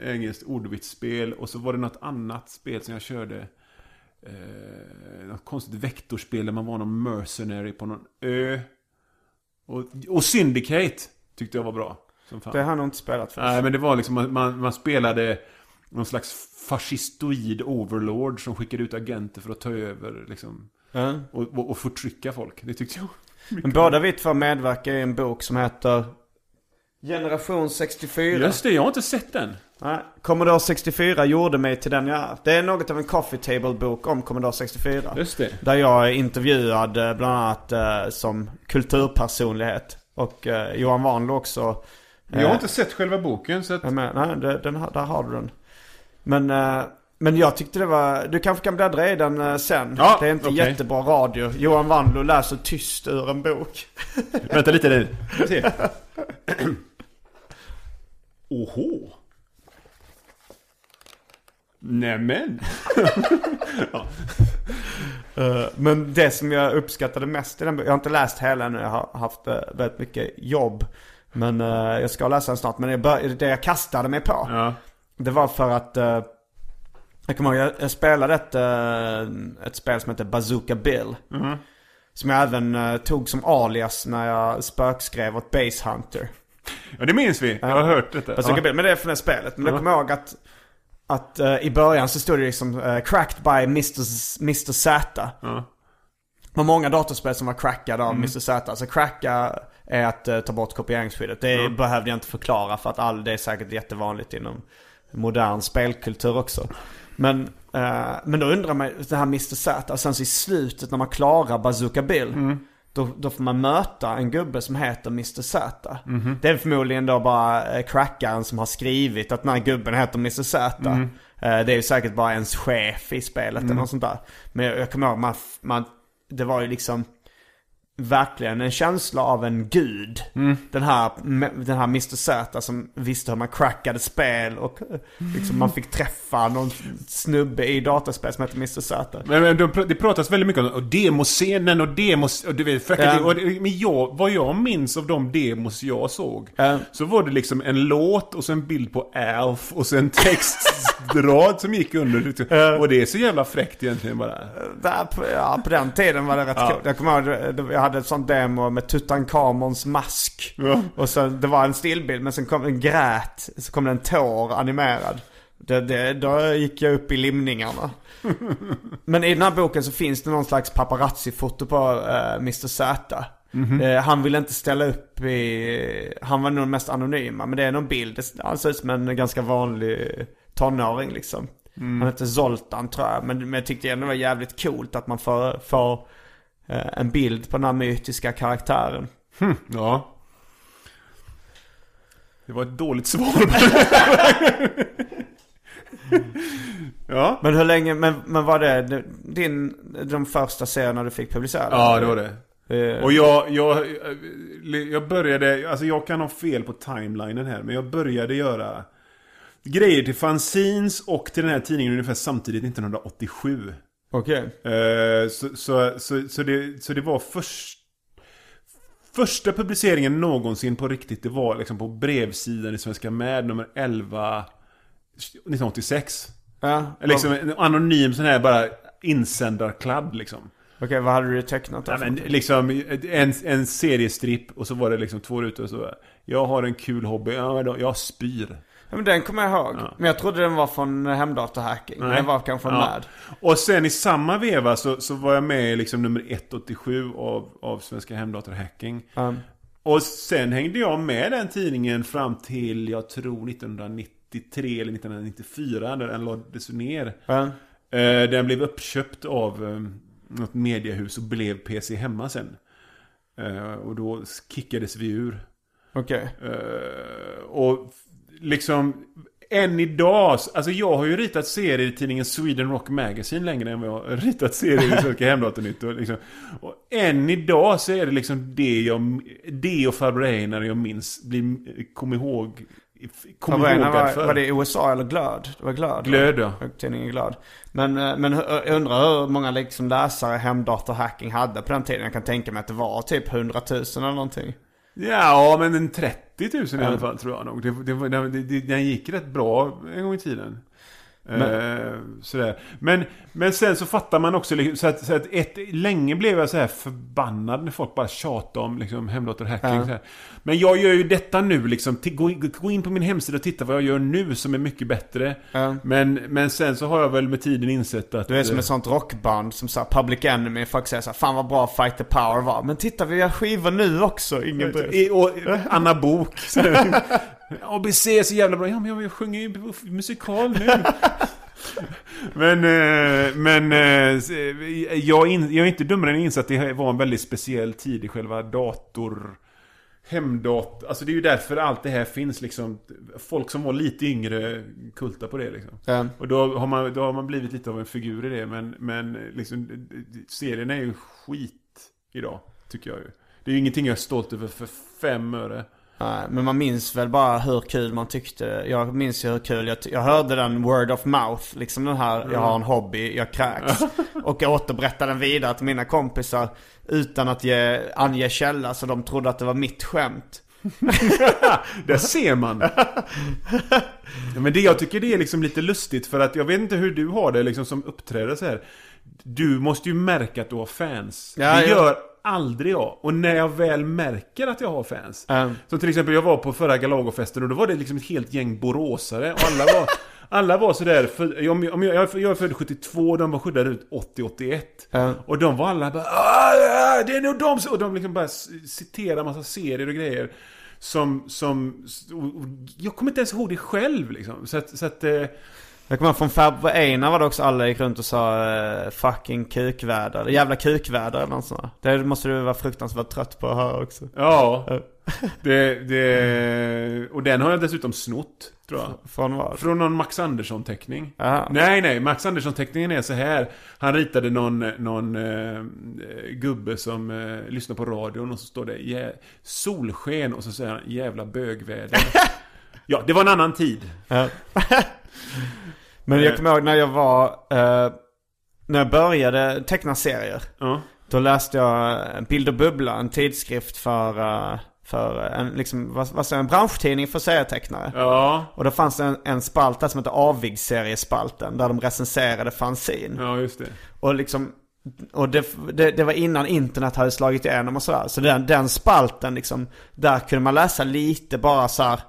engelskt ordvitsspel. Och så var det något annat spel som jag körde. Eh, något konstigt vektorspel där man var någon mercenary på någon ö. Och, och Syndicate tyckte jag var bra. Som fan. Det har nog inte spelat för. Nej, men det var liksom, man, man, man spelade någon slags fascistoid overlord som skickade ut agenter för att ta över liksom. Ja. Och, och, och förtrycka folk. Det tyckte jag. Men båda vi två medverkar i en bok som heter Generation 64. Just det, jag har inte sett den. Nej, Commodore 64 gjorde mig till den jag är. Det är något av en coffee table bok om Commodore 64. Just det. Där jag är intervjuad eh, bland annat eh, som kulturpersonlighet. Och eh, Johan Wanlo också. Jag har eh, inte sett själva boken så att... med. Nej, det, den, där har du den. Men, eh, men jag tyckte det var... Du kanske kan bläddra i den eh, sen. Ja, det är inte okej. jättebra radio. Johan Wanlo läser tyst ur en bok. Vänta lite nu. Oho. Nämen. Eh, Men det som jag uppskattade mest i den jag har inte läst hela ännu, jag har haft eh, väldigt mycket jobb. Men eh, jag ska läsa den snart. Men bör, det jag kastade mig på, Ja. det var för att jag kommer ihåg, jag, jag spelade ett, ett spel som heter Bazooka Bill. Som jag även tog som alias när jag spökskrev åt Base Hunter. ja, det minns vi. Jag har hört detta. Bazooka Ja. Bill, men det är från det spelet. Men Ja. jag kommer ihåg att, att eh, i början så stod det liksom eh, cracked by Mr. Z- Mr. Z. Ja. Det var många datorspel som var crackade av Mr. Z. Alltså cracka är att eh, ta bort kopieringsskyddet. Det behövde jag inte förklara för att all, det är säkert jättevanligt inom modern spelkultur också. Men, eh, men då undrar man, det här Mr. Z, och sen så i slutet när man klarar Bazooka Bill. Då, då får man möta en gubbe som heter Mr. Z. Det är förmodligen då bara eh, crackaren som har skrivit att den här gubben heter Mr. Z. Eh, det är ju säkert bara ens chef i spelet eller något sånt där. Men jag, jag kommer ihåg, man, man, det var ju liksom verkligen en känsla av en gud. Den, här, den här Mr Z som visste hur man crackade spel och eh, liksom man fick träffa någon snubbe i dataspel som hette Mr Z. Men, men de, det pratas väldigt mycket om och demoscenen och demos... Och du vet, Ja. och, men jag, vad jag minns av de demos jag såg. Ja. Så var det liksom en låt och så en bild på Alf och så en textrad som gick under. Och det är så jävla fräckt egentligen bara. Där ja, på den tiden var det rätt Ja. coolt. Jag kommer ihåg, jag hade ett sånt demo med Tutankhamons mask. Ja. Och så, det var en stillbild men sen kom en grät, så kom det en tår animerad. Det, det, då gick jag upp i limningarna. men i den här boken så finns det någon slags paparazzi-foto på eh, Mr Z. Eh, han ville inte ställa upp i, han var nog den mest anonyma. Men det är någon bild, han ser ut som en ganska vanlig tonåring liksom. Han hette Zoltan tror jag. Men, men jag tyckte ändå det var jävligt coolt att man får, får en bild på den här mytiska karaktären. Ja. Det var ett dåligt svar. Ja. Men hur länge, men, men var det din, de första serierna du fick publicerade? Ja, det var det. Eh, Och jag, jag, jag började, alltså jag kan ha fel på timelinen här, men jag började göra grejer till fanzines och till den här tidningen ungefär samtidigt 1987. Okej. Eh, så, så, så, så, det, så det var först, första publiceringen någonsin på riktigt, det var liksom på brevsidan i Svenska Med nummer 11 1986. Ja, Liksom en anonym sån här bara insändarkladd liksom. Okej, vad hade du tecknat då? Ja, men liksom en, en seriestripp och så var det liksom två rutor och så Jag har en kul hobby, ja, jag spyr. Ja, men den kommer jag ihåg. Men jag trodde den var från hemdatahacking. Nej. Den var kanske från Ja. Mad. Och sen i samma veva så, så var jag med i liksom nummer 187 av, av Svenska Hemdatorhacking. Um, Och sen hängde jag med den tidningen fram till, jag tror 1993 eller 1994 när den lades ner. ja. Eh, Den blev uppköpt av eh, något mediehus och blev PC Hemma sen. Eh, Och då kickades vi ur. Okej. Eh, och liksom än idag, alltså jag har ju ritat serier i tidningen Sweden Rock Magazine längre än vad jag har ritat serier i Svenska Hemdatornytt. Och, liksom, och än idag så är det liksom det jag, det och Farbror Einar jag minns, blir, kom ihåg, kom ihåg var, för. var det USA eller Glöd? Det var Glöd. Glöd ja. Tidningen Glöd. Men, eh, men jag undrar hur många liksom läsare hemdatorhacking hade på den tiden. Jag kan tänka mig att det var typ 100 000 eller någonting. Ja, men en 30 000 i alla fall tror jag nog. Det, det, det, den gick rätt bra en gång i tiden. Eh, sådär. Men, men sen så fattar man också liksom, så att, så att ett, länge blev jag så här förbannad när folk bara tjatade om liksom, hemdatorhacking. Ja. så här. Men jag gör ju detta nu liksom. Gå, in- gå in på min hemsida och titta vad jag gör nu som är mycket bättre. Ja. Men, men sen så har jag väl med tiden insett att... Du är som eh, ett sånt rockband som sa Public Enemy. Folk säger så här, fan vad bra Fight the Power var. Men titta vi gör skivor nu också, ingen bryr sig. I- Och Anna Bok så ABC är så jävla bra. Ja men jag, sjunger ju musikal nu. men, eh, men eh, jag, in, jag är inte dummare än att inse att det var en väldigt speciell tid i själva dator... Hemdator. Alltså det är ju därför allt det här finns liksom. Folk som var lite yngre kultar på det liksom. Ja. Och då har, man, då har man blivit lite av en figur i det. Men, men liksom, serien är ju skit idag. Tycker jag ju. Det är ju ingenting jag är stolt över för fem öre. Men man minns väl bara hur kul man tyckte. Jag minns ju hur kul jag, jag hörde den word of mouth. Liksom den här, jag har en hobby, jag kräks. och jag återberättade den vidare till mina kompisar. Utan att ge, ange källa så de trodde att det var mitt skämt. Där ser man. Men det jag tycker det är liksom lite lustigt för att jag vet inte hur du har det liksom som uppträdare så här. Du måste ju märka att du har fans. Ja, det ja. Aldrig jag. Och när jag väl märker att jag har fans. Mm. Som till exempel jag var på förra Galagofesten och då var det liksom ett helt gäng boråsare. Och alla var, alla var sådär, för, om jag, om jag, jag är född 72 och de var skyddade ut 80-81. Ja. Och de var alla bara "Ah, ja, det är nog de som-" Och de liksom bara citerar massa serier och grejer. Som, som, och jag kommer inte ens ihåg det själv liksom. Så att, så att eh, Jag kommer från Farbror Einar var det också alla gick runt och sa eh, fucking kukväder. Jävla kukväder eller något sånt. Det måste du vara fruktansvärt trött på att höra också. Ja. Det, det, och den har jag dessutom snott, tror jag. Från vad? Från någon Max Andersson-teckning. Aha. Nej, nej. Max Andersson-teckningen är så här. Han ritade någon, någon eh, gubbe som eh, lyssnar på radion och så står det solsken och så säger han jävla bögväder. ja, det var en annan tid. Men jag kommer ihåg när jag var, eh, när jag började teckna serier. Ja. Då läste jag Bild och Bubbla, en tidskrift för, eh, för en, liksom, vad, vad säger jag, en branschtidning för serietecknare. Ja, Och då fanns det en, en spalt där som hette Avig-seriespalten, där de recenserade fanzine. ja just det. Och liksom, och det, det, det var innan internet hade slagit igenom och sådär. Så den, den spalten liksom, där kunde man läsa lite bara så här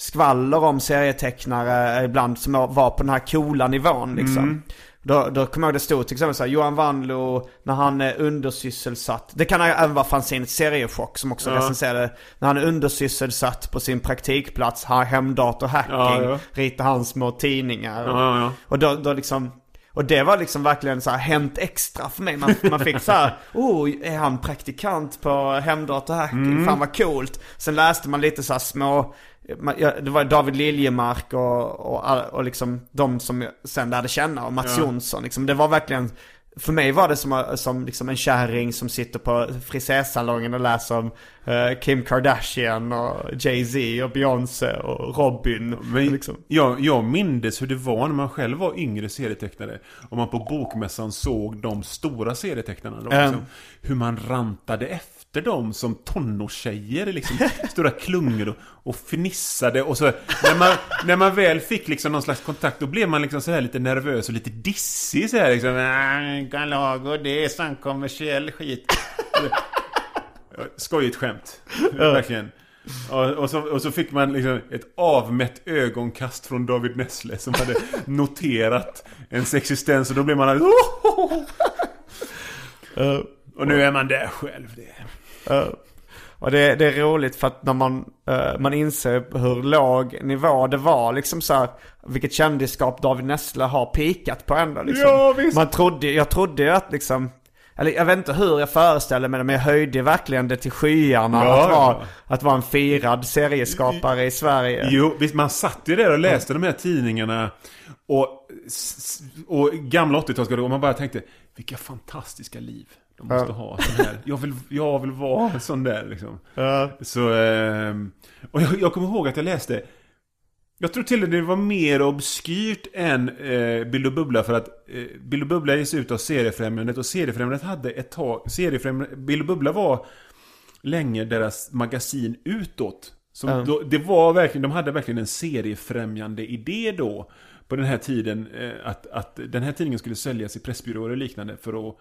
skvaller om serietecknare ibland som var på den här coola nivån liksom. Då, då kommer jag ihåg det stod till exempel så här, Johan Wanlo när han är undersysselsatt. Det kan även vara fanzine Seriechock som också recenserade. När han är undersysselsatt på sin praktikplats, har hemdatorhacking, Ja, ja. ritar han små tidningar. Ja, ja, ja. Och då, då liksom och det var liksom verkligen så här hänt extra för mig. Man, man fick så här, oh, är han praktikant på hemdatorhacking? Fan vad coolt. Sen läste man lite så små, ja, det var David Liljemark och, och, och liksom de som jag sen lärde känna och Mats Jonsson. Liksom, det var verkligen, för mig var det som, som liksom en kärring som sitter på frisörsalongen och läser om eh, Kim Kardashian och Jay-Z och Beyoncé och Robin. Men liksom. jag, jag mindes hur det var när man själv var yngre serietecknare. Och man på bokmässan såg de stora serietecknarna. Då, Mm. liksom, hur man rantade efter dem som tonårstjejer. Liksom, stora klungor och, och fnissade. Och så, när, man, när man väl fick liksom någon slags kontakt, då blev man liksom så här lite nervös och lite dissig. Så här, liksom, "Ah, Galago, det är sån kommersiell skit. Skojigt skämt. Verkligen. Och, och, så, och så fick man liksom ett avmätt ögonkast från David Nessle som hade noterat ens existens och då blev man alldeles... Och nu är man där själv. Det. Eh, och det, det är roligt för att när man, eh, man inser hur låg nivå det var liksom så här, vilket kändisskap David Nessle har pikat på ändå liksom. Ja, visst. Man trodde, jag trodde ju att liksom, eller jag vet inte hur jag föreställer mig det men jag höjde verkligen det till skyarna Ja, att, vara, ja. att vara en firad serieskapare i Sverige. Jo, visst man satt ju där och läste de här tidningarna och, och gamla 80-talsgårdar och man bara tänkte vilka fantastiska liv de måste ha. Sån här. Jag, vill, jag vill vara en sån där liksom. Så, ehm, och jag, jag kommer ihåg att jag läste jag tror till och med det var mer obskyrt än eh, Bild och Bubbla för att eh, Bild och Bubbla ges ut av Seriefrämjandet och Seriefrämjandet hade ett tag Seriefrämjandet, Bild och Bubbla var länge deras magasin utåt. Som Ja. då, det var verkligen, de hade verkligen en seriefrämjande idé då. På den här tiden eh, att, att den här tidningen skulle säljas i pressbyråer och liknande för att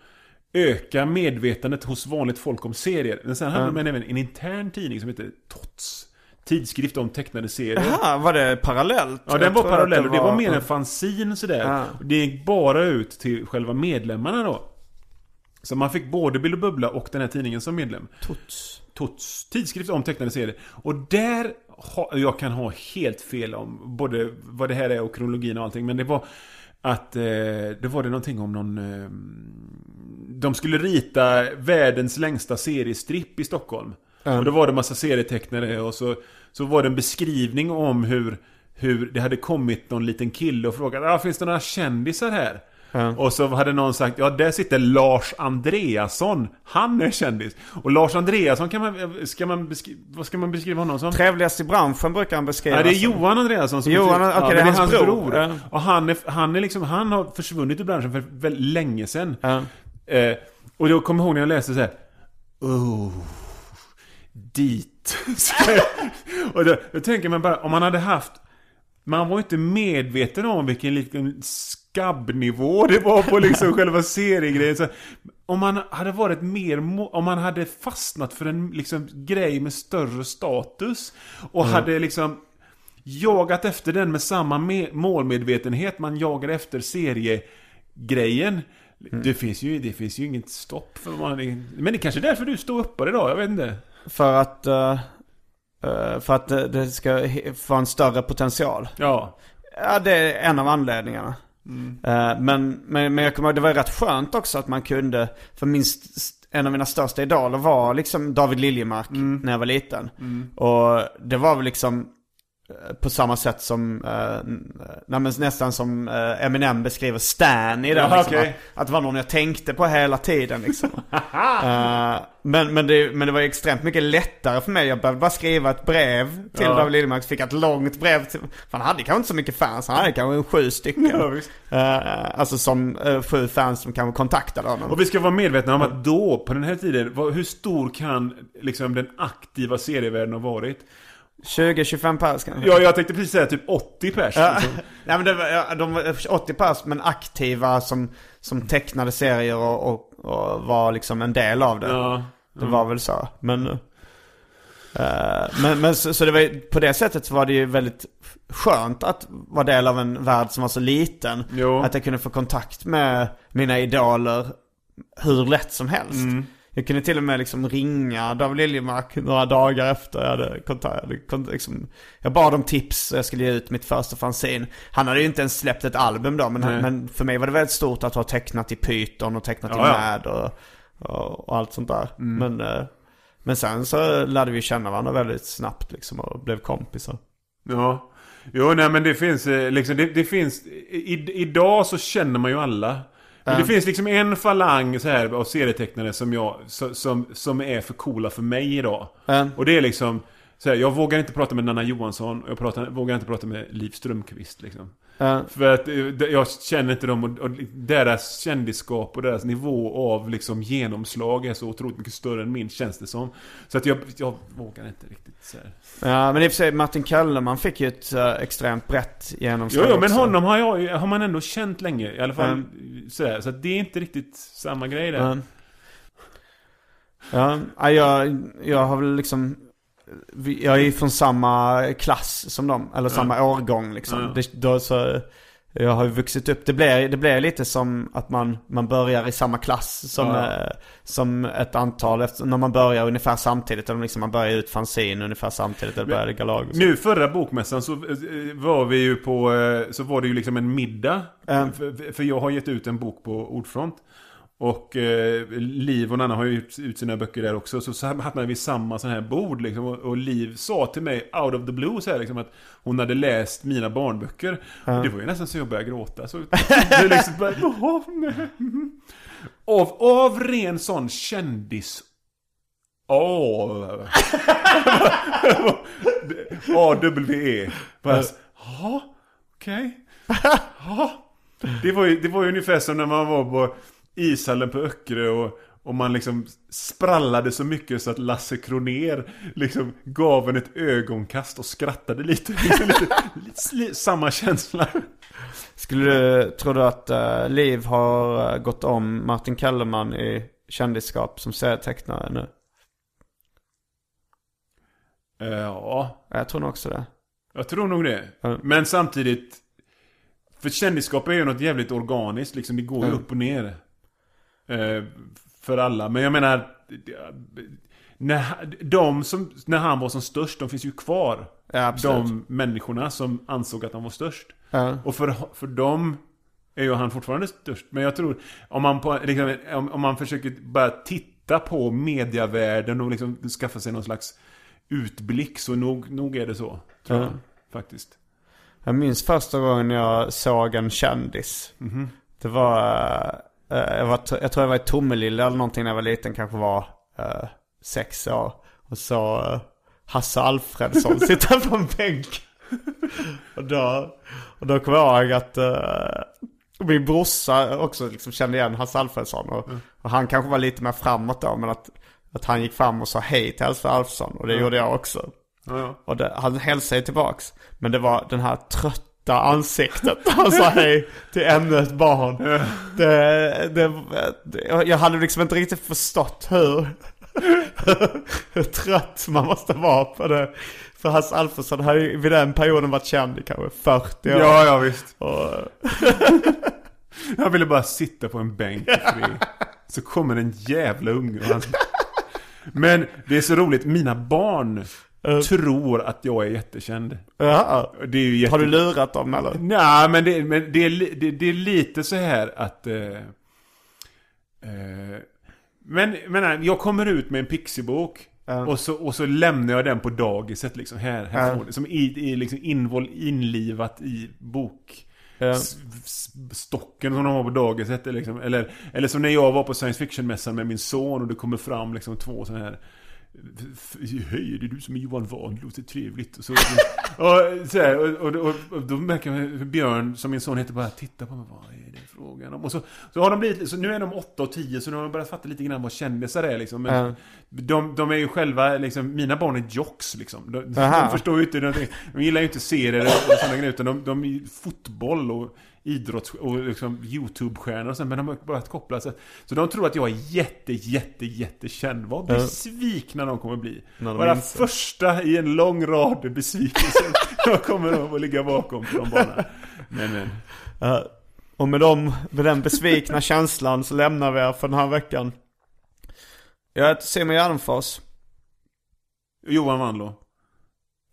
öka medvetandet hos vanligt folk om serier. Men sen hade de även en intern tidning som heter TOTS. Tidskrift om tecknade serier. Jaha, var det parallellt? Ja, den var parallell och det var mer en fanzin sådär. Ja. Det gick bara ut till själva medlemmarna då. Så man fick både Bill och Bubbla och den här tidningen som medlem. Tots. Tots tidskrift om tecknade serier. Och där, ha, jag kan ha helt fel om både vad det här är och kronologin och allting. Men det var att eh, det var det någonting om någon... Eh, de skulle rita världens längsta seriestripp i Stockholm. Och då var det massa serietecknare och så, så var det en beskrivning om hur, hur det hade kommit någon liten kille och frågade ah, finns det några kändisar här? Och så hade någon sagt, ja där sitter Lars Andreasson. Han är kändis. Och Lars Andreasson kan man, ska man beskriva, vad ska man beskriva honom som? Trevligast i branschen brukar han beskriva. Ja, det är. Johan Andreasson som Johan, betyder- okej, det är hans bror. Ja. Och han är, han är liksom, han har försvunnit ur branschen för väldigt länge sedan. Ja. Eh, och då kommer jag ihåg när jag läste så här. Oh, dit. och då, då tänker man bara, om man hade haft man var inte medveten om vilken liten skabbnivå det var på liksom själva seriegrejen. Så om man hade varit mer, om man hade fastnat för en liksom grej med större status och hade liksom jagat efter den med samma me- målmedvetenhet man jagar efter seriegrejen. Det, finns ju, det finns ju inget stopp för vad man... Men det är kanske är därför du står uppe idag, jag vet inte. För att, eh, för att det, ska få en större potential. Ja. Ja, det är en av anledningarna. Eh, men, men, men jag kommer ihåg, det var rätt skönt också att man kunde, för minst en av mina största idoler var liksom David Liljemark när jag var liten. Och det var väl liksom på samma sätt som, eh, men nästan som eh, Eminem beskriver Stan i den. Jaha, liksom, okej. att, att det var någon jag tänkte på hela tiden liksom. Eh, men, men, det, men det var extremt mycket lättare för mig. Jag behövde bara skriva ett brev till Ja. David Liljemark. Fick ett långt brev till, han hade kanske inte så mycket fans. Han hade kanske sju stycken. Ja. Eh, alltså som eh, sju fans som kanske kontaktade honom. Och vi ska vara medvetna om att då, på den här tiden, vad- hur stor kan liksom den aktiva serievärlden ha varit? 20-25 pers kanske. Ja, jag tänkte precis säga typ 80 pers. Liksom. Nej men det var, ja, de var 80 pers men aktiva som, som tecknade serier och, och, och var liksom en del av det. Ja. Det var väl så. Men, eh, men, men så, så det var, på det sättet så var det ju väldigt skönt att vara del av en värld som var så liten. Jo. Att jag kunde få kontakt med mina idoler hur lätt som helst. Mm. Jag kunde till och med liksom ringa David Liljemark några dagar efter jag hade kontakt. Liksom, jag bad om tips och jag skulle ge ut mitt första fanzine. Han hade ju inte ens släppt ett album då, men, men för mig var det väldigt stort att ha tecknat i Python och tecknat i Ja, ja. Mad och, och, och allt sånt där. Men, eh, men sen så lärde vi känna varandra väldigt snabbt liksom och blev kompisar. Ja. Jo, nej men det finns eh, liksom, det, det finns, i, idag så känner man ju alla. Men det finns liksom en falang så här av serietecknare som jag, som, som är för coola för mig idag. Mm. Och det är liksom, så här, jag vågar inte prata med Nanna Johansson och jag pratar, vågar inte prata med Liv Strömquist liksom. Eh, För att eh, jag känner inte dem och, och deras kändisskap och deras nivå av liksom genomslag är så otroligt mycket större än min känns det som. Så att jag, jag vågar inte riktigt så här. Ja, men i och för sig Martin Kellerman fick ju ett eh, extremt brett genomslag Jo, jo, men också. honom har, jag, har man ändå känt länge. I alla fall sådär. Så att det är inte riktigt samma grej där. Mm. Ja, ja, jag, jag har väl liksom Jag är från samma klass som dem, eller samma årgång liksom. Ja. Det, då så, jag har ju vuxit upp, det blir, det blir lite som att man, man börjar i samma klass som, Ja. eh, som ett antal, efter, när man börjar ungefär samtidigt, eller liksom man börjar ut fanzine ungefär samtidigt, eller börjar Galag och så. Nu förra bokmässan så eh, var vi ju på, eh, så var det ju liksom en middag. Mm. För, för jag har gett ut en bok på Ordfront. Och eh, Liv och Nanna har ju ut, ut sina böcker där också. Så, så hamnade vi samma sån här bord liksom. Och, och Liv sa till mig out of the blue så här, liksom, att hon hade läst mina barnböcker. Och det var ju nästan så jag började gråta. Så det liksom bara, "Åh, nej." av, av ren sån kändis Åh. A-W-E. Bara, ja, okej. Ja. Det var, ju, det var ju ungefär som när man var på ishallen på Öckerö och, och man liksom sprallade så mycket så att Lasse Kroner liksom gav en ett ögonkast och skrattade lite. Liksom lite, lite samma känsla. Skulle du, tror du att eh, Liv har eh, gått om Martin Kellerman i kändisskap som serietecknare nu? Eh, Ja, Jag tror nog också det. jag tror nog det. Ja. Men samtidigt, för kändisskap är ju något jävligt organiskt liksom. Det går ju Ja. upp och ner. Eh, för alla. Men jag menar, när, de som, när han var som störst, de finns ju kvar. Ja, de människorna som ansåg att han var störst. Ja. Och för, för dem är ju han fortfarande störst. Men jag tror, om man, på, liksom, om, om man försöker bara titta på mediavärlden och liksom skaffa sig någon slags utblick så nog, nog är det så. Tror Ja. jag, faktiskt. Jag minns första gången jag såg en kändis. Mhm. Det var, jag, var, jag tror jag var i Tomelilla eller någonting när jag var liten, kanske var eh, sex år. Och så eh, Hasse Alfredsson sitta på en bänk. och, då, och då kom jag ihåg att eh, min brorsa också liksom kände igen Hasse Alfredsson. Och, och han kanske var lite mer framåt då, men att, att han gick fram och sa hej till Hasse Alfredsson. Och det gjorde jag också. Ja. Och det, han hälsade tillbaks. Men det var den här trötta ansiktet. Han sa hej till ännu ett barn. Det, det, jag hade liksom inte riktigt förstått hur, hur trött man måste vara på det. För Hasse Alfredsson har ju vid den perioden varit känd i kanske 40 år. ja, ja visst. Och, Jag ville bara sitta på en bänk i fred. Så kommer en jävla unge och han... Men det är så roligt, mina barn tror att jag är jättekänd. Ja. Det är ju jätte... Har du lurat dem eller? Nej, men, det, men det, är, det, det är lite så här att... Eh, eh, men, men jag kommer ut med en Pixie-bok. Och, så, och så lämnar jag den på dagiset liksom. Här, här ni. Som i, i liksom invol, inlivat i bok. Stocken som de har på dagiset liksom. eller, eller som när jag var på science fiction-mässan med min son och det kommer fram liksom två sådana här Hej, det är du som är Johan Wahn, det låter trevligt. Och så, och, så här, och, och, och, och då märker man hur Björn, som min son heter, bara tittar på mig. Vad är det frågan om? Och så, så har de blivit, så nu är de 8 och 10 så nu har de börjat fatta lite grann vad kändisar är liksom. Men Ja. de, de är ju själva, liksom, mina barn är jocks liksom. De, de förstår ju inte någonting. De gillar ju inte serier eller sådana grejer utan de, de är fotboll och idrotts och liksom YouTube-stjärnor och sen, men de har börjat koppla sig. Så de tror att jag är jätte, jätte, jättekänd. Vad besvikna de kommer bli. Inser. första i en lång rad besvikelser. Jag kommer de att ligga bakom på de banorna. Men, men. Ja. Och med, dem, med den besvikna känslan så lämnar vi er för den här veckan. Jag heter Simon Gärdenfors. Johan Wanlo.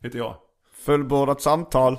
Heter jag. Fullbordat samtal.